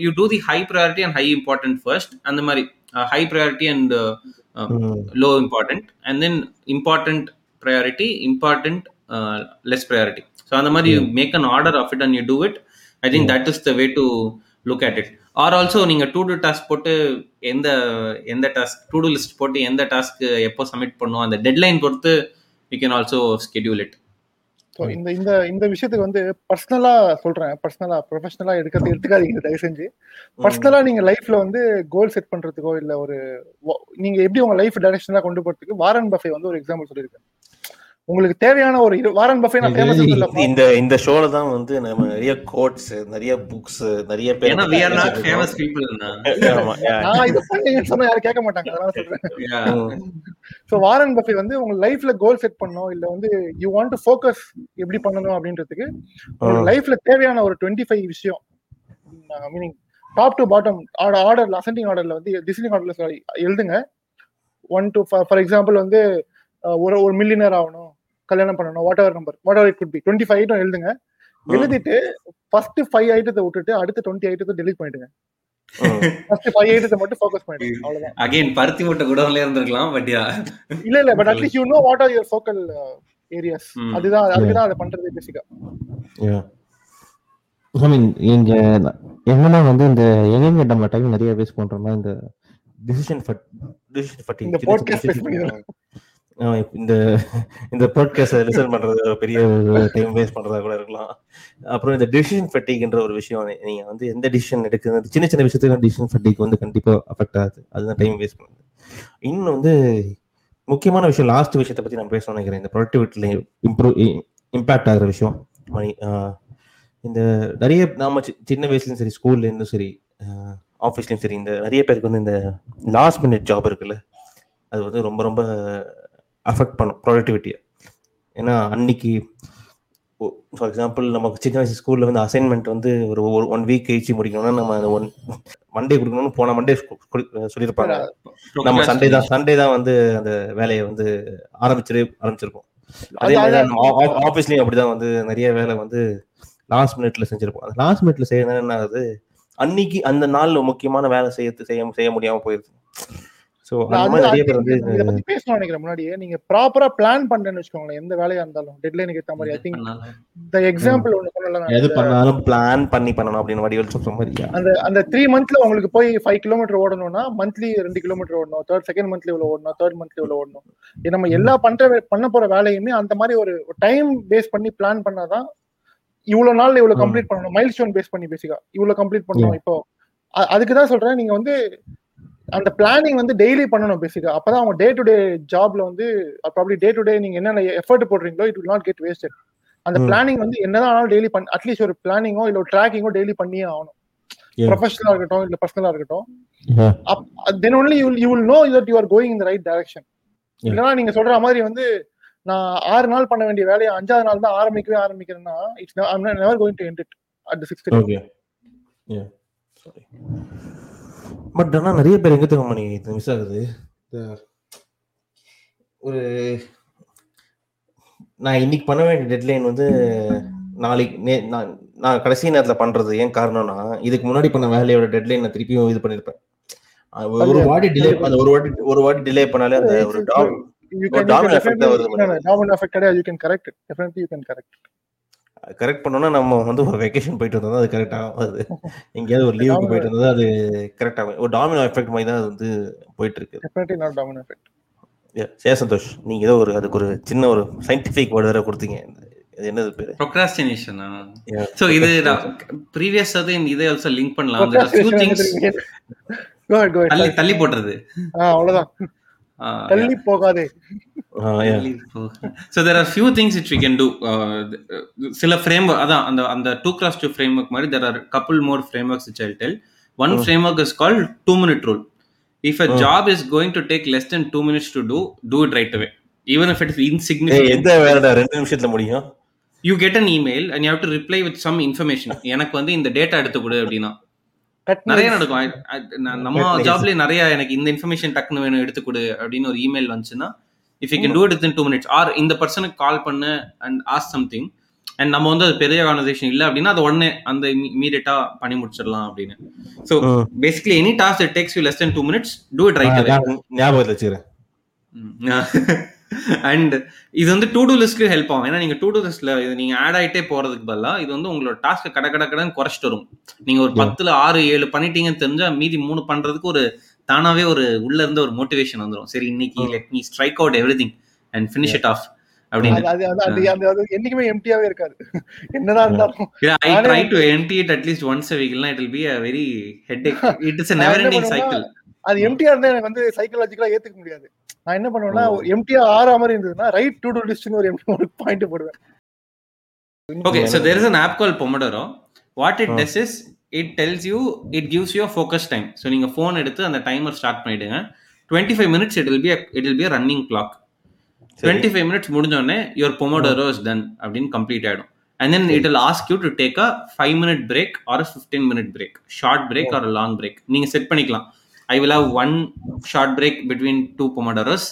you do the high priority and high important first அந்த மாதிரி high priority and low important. And then important priority important uh, less priority so அந்த மாதிரி you make an order of it and you do it i think that is the way to look at it or also நீங்க to do task போட்டு எந்த எந்த task to do list போட்டு எந்த task எப்போ submit பண்ணும் அந்த deadline பொறுத்து you can also schedule it so இந்த இந்த இந்த விஷயத்துக்கு வந்து பர்சனலா சொல்றேன். பர்சனலா ப்ரொஃபஷனலா எடுக்கிறது எடுத்துக்காதீங்க தயவு செஞ்சு பர்சனலா நீங்க லைஃப்ல வந்து கோல் செட் பண்றதுக்கோ இல்ல ஒரு நீங்க எப்படி உங்க லைஃப் டைரக்ஷனா கொண்டு போறதுக்கு வாரன் பஃபே வந்து ஒரு எக்ஸாம்பிள் சொல்லியிருக்கேன் உங்களுக்கு தேவையான ஒரு வாரன் பஃபே நான் ஃபேமஸ் இல்ல இந்த இந்த ஷோல தான் வந்து நம்ம நிறைய கோட்ஸ் நிறைய புக்ஸ் நிறைய பேர் are not famous people ஆமா yeah. நான் இது பண்ணீங்கன்னு சொன்னா யாரும் கேட்க மாட்டாங்க அதனால சொல்றேன். ஸோ வாரன் பஃபே வந்து உங்க லைஃப்ல கோல் செட் பண்ணணும் இல்ல வந்து யூ வாண்ட் டு ஃபோக்கஸ் எப்படி பண்ணணும் அப்படின்றதுக்கு உங்க. லைஃப்ல தேவையான ஒரு டுவெண்ட்டி ஃபைவ் விஷயம் meaning top to bottom order ascending ஆர்டர்ல வந்து டிசைனிங் ஆர்டர்ல எழுதுங்க ஒன் டு ஃபார் எக்ஸாம்பிள் வந்து ஒரு ஒரு மில்லியனர் ஆகணும் கல்யாணம் பண்ணணும் whatever number whatever it could be twenty five item எழுதுங்க எழுதிட்டு ஃபர்ஸ்ட் ஃபைவ் ஐட்டத்தை விட்டுட்டு அடுத்த டுவெண்ட்டி ஐட்டத்தை delete பண்ணிடுங்க. ம். ஃபர்ஸ்ட் ஃபைவ் ஐட்டத்தை மட்டும் ஃபோக்கஸ் பண்ணிடுங்க. அவ்வளவுதான். அகைன் பருத்தி மூட்டை குடோன்ல இருந்திருக்கலாம் பட் இல்ல இல்ல but at least you know what are your focal areas. அதுதான் அதுக்கு தான் அதை பண்றது பேசிக்கா Yeah. ஐ மீன் இங்க என்னன்னா வந்து இந்த எங்க நம்ம டைம் நிறைய வேஸ்ட் பண்றோம்னா இந்த டிசிஷன் ஃபட் டிசிஷன் ஃபட்டி இந்த podcast பேச பண்ணிடலாம். இந்த இந்த பாட்காஸ்ட் லிசன் பண்றது பெரிய டைம் வேஸ்ட் பண்றதா கூட இருக்கலாம். அப்புறம் இந்த டிசிஷன் ஃபட்டிக்ன்ற ஒரு விஷயம் நீங்க வந்து எந்த டிசிஷன் எடுக்கிறது சின்ன சின்ன விஷயத்துக்கு டிசிஷன் ஃபட்டிக் வந்து கண்டிப்பா அஃபெக்ட் ஆகுது. அதுதான் டைம் வேஸ்ட் பண்ணுது இன்னும் வந்து முக்கியமான விஷயம் லாஸ்ட் விஷயத்தை பத்தி நான் பேசணும்னு நினைக்கிறேன். இந்த ப்ரொடக்டிவிட்டியில இம்ப்ரூவ் இம்பாக்ட் ஆகுற விஷயம். மணி இந்த நிறைய நாம சி- சின்ன வயசுலயும் சரி ஸ்கூல்ல இருந்தும் சரி ஆஃபீஸ்லயும் சரி இந்த நிறைய பேருக்கு வந்து இந்த லாஸ்ட் மினிட் ஜாப் இருக்குல்ல அது வந்து ரொம்ப ரொம்ப அஃபெக்ட் பண்ணும் ப்ரொடக்டிவிட்டியை ஏன்னா அன்னைக்கு ஃபார் எக்ஸாம்பிள் நமக்கு சின்ன வயசு ஸ்கூல்ல வந்து அசைன்மெண்ட் வந்து ஒரு ஒரு ஒன் வீக் கழிச்சு முடிக்கணும்னா நம்ம ஒன் மண்டே கொடுக்கணும்னு போன மண்டே சொல்லியிருப்பாங்க. நம்ம சண்டே தான் சண்டே தான் வந்து அந்த வேலையை வந்து ஆரம்பிச்சிரு ஆரம்பிச்சிருப்போம். அதே மாதிரி நம்ம ஆஃபீஸ்லயும் அப்படிதான் வந்து நிறைய வேலை வந்து லாஸ்ட் மினிட்ல செஞ்சிருப்போம். அந்த லாஸ்ட் மினிட்ல செய்யறது என்ன ஆகுது? அன்னைக்கு அந்த நாள்ல முக்கியமான வேலை செய்ய செய்ய செய்ய முடியாம போயிருது. ஸோ அந்த மாதிரி நிறைய பேர் வந்து இதை பத்தி பேசணும் நினைக்கிறேன் முன்னாடியே நீங்க ப்ராப்பரா பிளான் பண்றேன்னு வச்சுக்கோங்களேன் எந்த வேலையா இருந்தாலும் டெட்லைனுக்கு ஏத்த மாதிரி ஐ திங்க் த எக்ஸாம்பிள் ஒன்று சொல்லலாம் எது பண்ணாலும் பிளான் பண்ணி பண்ணணும் அப்படின்னு வடிவல் சொல்ற மாதிரியா அந்த அந்த த்ரீ மந்த்ல உங்களுக்கு போய் ஃபைவ் கிலோமீட்டர் ஓடணும்னா மந்த்லி ரெண்டு கிலோமீட்டர் ஓடணும் தேர்ட் செகண்ட் மந்த்லி இவ்வளவு ஓடணும் தேர்ட் மந்த்லி இவ்வளவு ஓடணும். நம்ம எல்லா பண்ற பண்ண போற வேலையுமே அந்த மாதிரி ஒரு டைம் பேஸ் பண்ணி பிளான் பண்ணாதான் இவ்வளவு நாள்ல இவ்வளவு. கம்ப்ளீட் பண்ணணும். மைல் ஸ்டோன் பேஸ் பண்ணி பேசிக்கா இவ்வளவு கம்ப்ளீட் பண்ணணும். இப்போ அதுக்கு தான் சொல்றேன் நீங்க வந்து அந்த பிளானிங் வந்து டெய்லி பண்ணணும் பேசிக்கா அப்பதான் அவங்க டே டு டே ஜாப்ல வந்து ப்ராப்ளி டே டு டே நீங்க என்னென்ன effort போடுறீங்களோ it will not get wasted அந்த. பிளானிங் வந்து என்னதான் ஆனாலும் டெய்லி பண்ண அட்லீஸ்ட் ஒரு பிளானிங்கோ இல்ல ஒரு ட்ராக்கிங்கோ டெய்லி பண்ணியே ஆகணும். ப்ரொஃபஷனலா இருக்கட்டும் இல்ல பர்சனலா இருக்கட்டும். Then only you you will know that you are going in right direction. இல்லைன்னா நீங்க சொல்ற மாதிரி வந்து நான் ஆறு நாள் பண்ண வேண்டிய வேலையை அஞ்சாவது நாள் தான் ஆரம்பிக்கவே ஆரம்பிக்கிறேன்னா it's I'm never going to end it at the sixth but ஆனால் நிறைய பேர் எங்க தெரியுமா மணி? இது மிஸ் ஆகுது. ஒரு நான் இன்னைக்கு பண்ண வேண்டிய டெட்லைன் வந்து நாளைக்கு நே- நான் நான் கடைசி நேரத்தில் பண்றது ஏன் காரணம்னா இதுக்கு முன்னாடி பண்ண வேலையோட டெட்லைன் நான் திருப்பியும் இது பண்ணிருப்பேன். அது ஒரு வாட்டி டிலே அந்த ஒரு வாட்டி ஒரு வாட்டி டிலே பண்ணாலே அந்த ஒரு டாம் effect தான் வருது. டாமினோ எஃபெக்ட் கிடையாது. You can correct definitely you can correct correct பண்ணோம்னா நம்ம வந்து ஒரு வெக்கேஷன் போயிட்டு வந்தா தான் அது கரெக்ட் ஆகும் அது எங்கேயாவது ஒரு லீவுக்கு போயிட்டு வந்தா அது கரெக்ட் ஆகும். ஒரு டாமினோ எஃபெக்ட் மாதிரி தான் அது வந்து போயிட்டு இருக்கு. Definitely not domino effect Yeah, say Santhosh நீங்க ஏதோ ஒரு அதுக்கு ஒரு சின்ன ஒரு சயின்டிபிக் வேர்டு வேற கொடுத்தீங்க. என்னது பேரு? ப்ரொக்ராஸ்டினேஷன். ஸோ இது ப்ரீவியஸ் அது இதை ஆல்சோ லிங்க் பண்ணலாம். தள்ளி தள்ளி போடுறது அவ்வளவுதான். தள்ளி போகாதே. Ah, yeah. So there are few things it we can do சில ஃப்ரேம் அதான் அந்த அந்த two cross two framework மாதிரி there are couple more frameworks it tell one. Framework is call two minute rule if a. Job is going to take less then two minutes to do do it right away even if it is ஏய், insignificant எந்த வேலைடா ரெண்டு நிமிஷத்துல முடியும்? You get an email and you have to reply with some information எனக்கு வந்து இந்த data எடுத்து கொடு அப்படின்னா. நிறைய நடக்கும். நம்ம. ஜாப்லயே நிறைய எனக்கு இந்த இன்ஃபர்மேஷன் டக்குன்னு வேணும் எடுத்து கொடு அப்படின்னு ஒரு இமெயில் வந்துச்சுன்னா if you can do it in two minutes or இந்த பர்சனுக்கு கால் பண்ணு அண்ட் ஆஸ் சம்திங் அண்ட் நம்ம வந்து அது பெரிய கான்வர்சேஷன் இல்லை அப்படின்னா அது உடனே அந்த இமீடியட்டா பண்ணி முடிச்சிடலாம் அப்படின்னு. So. Basically any task takes you less then two minutes do it right ஞாபகத்துல வச்சுக்கிறேன். அண்ட் இது வந்து டூ டூ லிஸ்ட்க்கு ஹெல்ப் ஆகும். ஏன்னா நீங்க டூ டூ லிஸ்ட்ல இது நீங்க ஆட் ஆயிட்டே போறதுக்கு பதிலா இது வந்து உங்களோட டாஸ்க் கட கட கடன்னு குறைச்சிட்டு வரும். நீங்க ஒரு. பத்துல ஆறு ஏழு பண்ணிட்டீங்கன்னு தெரிஞ்சா மீதி மூணு பண்றதுக்கு ஒரு தானாவே ஒரு உள்ள இருந்து ஒரு மோட்டிவேஷன் வந்துரும். சரி இன்னைக்கு. Let me strike out everything and finish it off என்னைக்குமே எம்டியாவே இருக்காது. என்னதான் இருந்தாலும். I try to empty it at least once a வீக்னா it will be a very head it is நான் நெவர் எண்டிங் சைக்கிள் அது எம்டியா இருந்தா எனக்கு வந்து சைக்காலஜிக்கலா ஏத்துக்க முடியாது நான் என்ன பண்ணுவேன்னா. எம்டியா ஆறா மாதிரி இருந்ததுன்னா ரைட் டு டு லிஸ்ட்னு ஒரு எம்டி ஒரு பாயிண்ட் போடுவேன் Okay, so there is an app called Pomodoro. What it Oh. does is it tells you it gives you a focus time. So நீங்க phone எடுத்து அந்த டைமர் ஸ்டார்ட் பண்ணிடுங்க 25 minutes it will be a, it will be a running clock. சரி. 25 minutes முடிஞ்ச உடனே your Pomodoro is done அப்படின்னு complete ஆயிடும். And then it will ask you to take a 5 minute break or a 15 minute break. Short break or a long break. நீங்க set பண்ணிக்கலாம். Have one short break between two Pomodoros.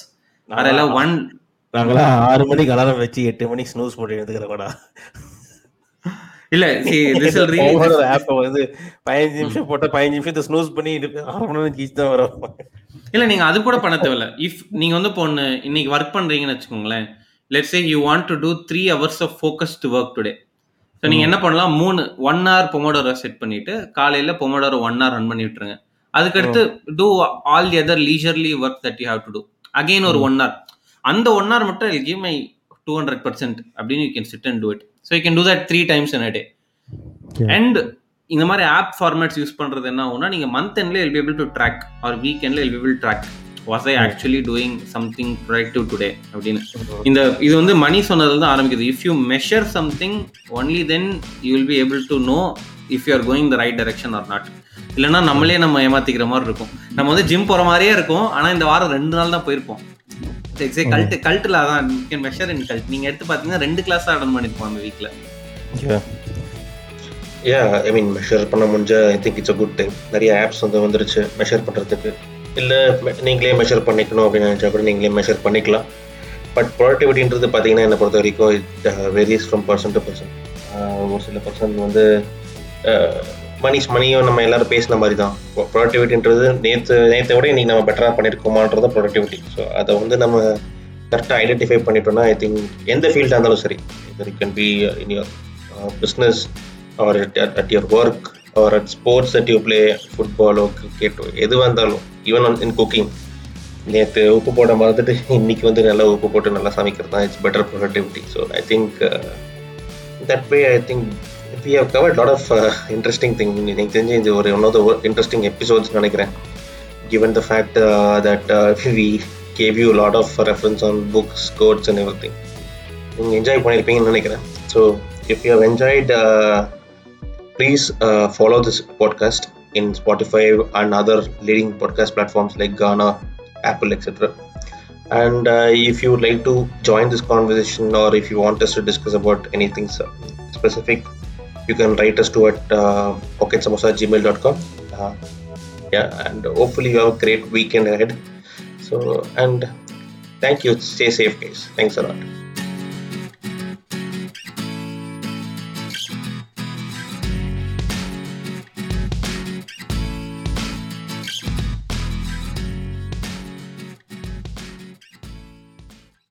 Or I'll have one நாங்களாம் ஆறு மணிக்கு alarm வச்சு எட்டு மணிக்கு snooze போட்டு எடுத்துக்கிறோம்டா இல்ல வந்து பதினஞ்சு நிமிஷம் போட்டா பதினஞ்சு நிமிஷத்தை ஸ்னூஸ் பண்ணி. ஆறு மணி நேரம் கழிச்சு தான் வரும். இல்ல நீங்க அது கூட பண்ண தேவையில்ல. இஃப் நீங்க வந்து இப்போ ஒண்ணு இன்னைக்கு ஒர்க் பண்றீங்கன்னு வச்சுக்கோங்களேன். Let's say you want to do three hours of focused work today so நீங்க என்ன பண்ணலாம்? மூணு ஒன் ஹவர் பொமோடோரோ செட் பண்ணிட்டு காலையில பொமோடோரோ ஒன் ஹவர் ரன் பண்ணி விட்டுருங்க. அதுக்கடுத்து do all the other leisurely work that you have to do again ஒரு ஒன் ஹவர் அந்த ஒன் ஹவர் மட்டும் I'll give my two hundred percent அப்படின்னு you can sit and do it so you can do that three times in a day and இந்த மாதிரி app formats use பண்றது என்ன ஆகும்னா நீங்க மந்த் எண்ட்ல I'll able to track or week எண்ட்ல I'll able track was I actually doing something productive today அப்படின்னு. இந்த இது வந்து மணி சொன்னதுல தான் ஆரம்பிக்குது. If you measure something only then you will be able to know if you are going the right direction or not இல்லைன்னா நம்மளே நம்ம ஏமாத்திக்கிற மாதிரி இருக்கும். நம்ம வந்து ஜிம் போற மாதிரியே இருக்கும். ஆனா இந்த வாரம் ரெண்டு நாள் தான் போயிருப்போம். கல்ட் கல்ட்டில் அதான். கேன் மெஷர் இன் கல்ட் நீங்க எடுத்து பார்த்தீங்கன்னா ரெண்டு கிளாஸ் அட்டன் பண்ணிருப்போம் அந்த வீக்ல யா ஐ மீன் மெஷர் பண்ண முடிஞ்ச I think it's a good thing நிறைய ஆப்ஸ் வந்து வந்துருச்சு மெஷர் பண்ணுறதுக்கு இல்லை நீங்களே மெஷர் பண்ணிக்கணும் அப்படின்னு நினச்சா கூட நீங்களே மெஷர் பண்ணிக்கலாம். பட் ப்ரொடக்டிவிட்டின்றது பார்த்தீங்கன்னா என்னை பொறுத்த வரைக்கும் it varies from person to person ஒரு சில பர்சன் வந்து மணிஷ் மணியும் நம்ம எல்லாரும் பேசின மாதிரி தான் ப்ரொடக்டிவிட்டின்றது நேற்று நேற்றை விட இன்னைக்கு நம்ம பெட்டராக பண்ணியிருக்கோமான்றது ப்ரொடக்டிவிட்டி ஸோ அதை வந்து நம்ம கரெக்டாக ஐடென்டிஃபை பண்ணிட்டோம்னா ஐ திங்க் எந்த ஃபீல்டாக இருந்தாலும் சரி. It can be in your business or at your work or at sports at you play ஃபுட்பாலோ கிரிக்கெட்டோ எதுவாக இருந்தாலும் ஈவன் இன் குக்கிங் நேற்று உப்பு போட மறந்துட்டு இன்னைக்கு வந்து நல்லா உப்பு போட்டு நல்லா சமைக்கிறது தான் it's better productivity so I think that way I think We have covered lot of interesting thing எனக்கு தெரிஞ்சு இது ஒரு one of the interesting episodes நினைக்கிறேன் given the fact uh, that uh, we gave you a lot of reference on books, quotes and everything. நீங்கள் enjoy பண்ணியிருப்பீங்கன்னு நினைக்கிறேன் so if you have enjoyed please follow this podcast in Spotify and other leading podcast platforms like Gaana Apple etcetera and uh, if you would like to join this conversation or if you want us to discuss about anything s- specific you can write us to at uh, pocketsamosa@gmail.com uh, yeah and hopefully you have a great weekend ahead. So and thank you. Stay safe guys. Thanks a lot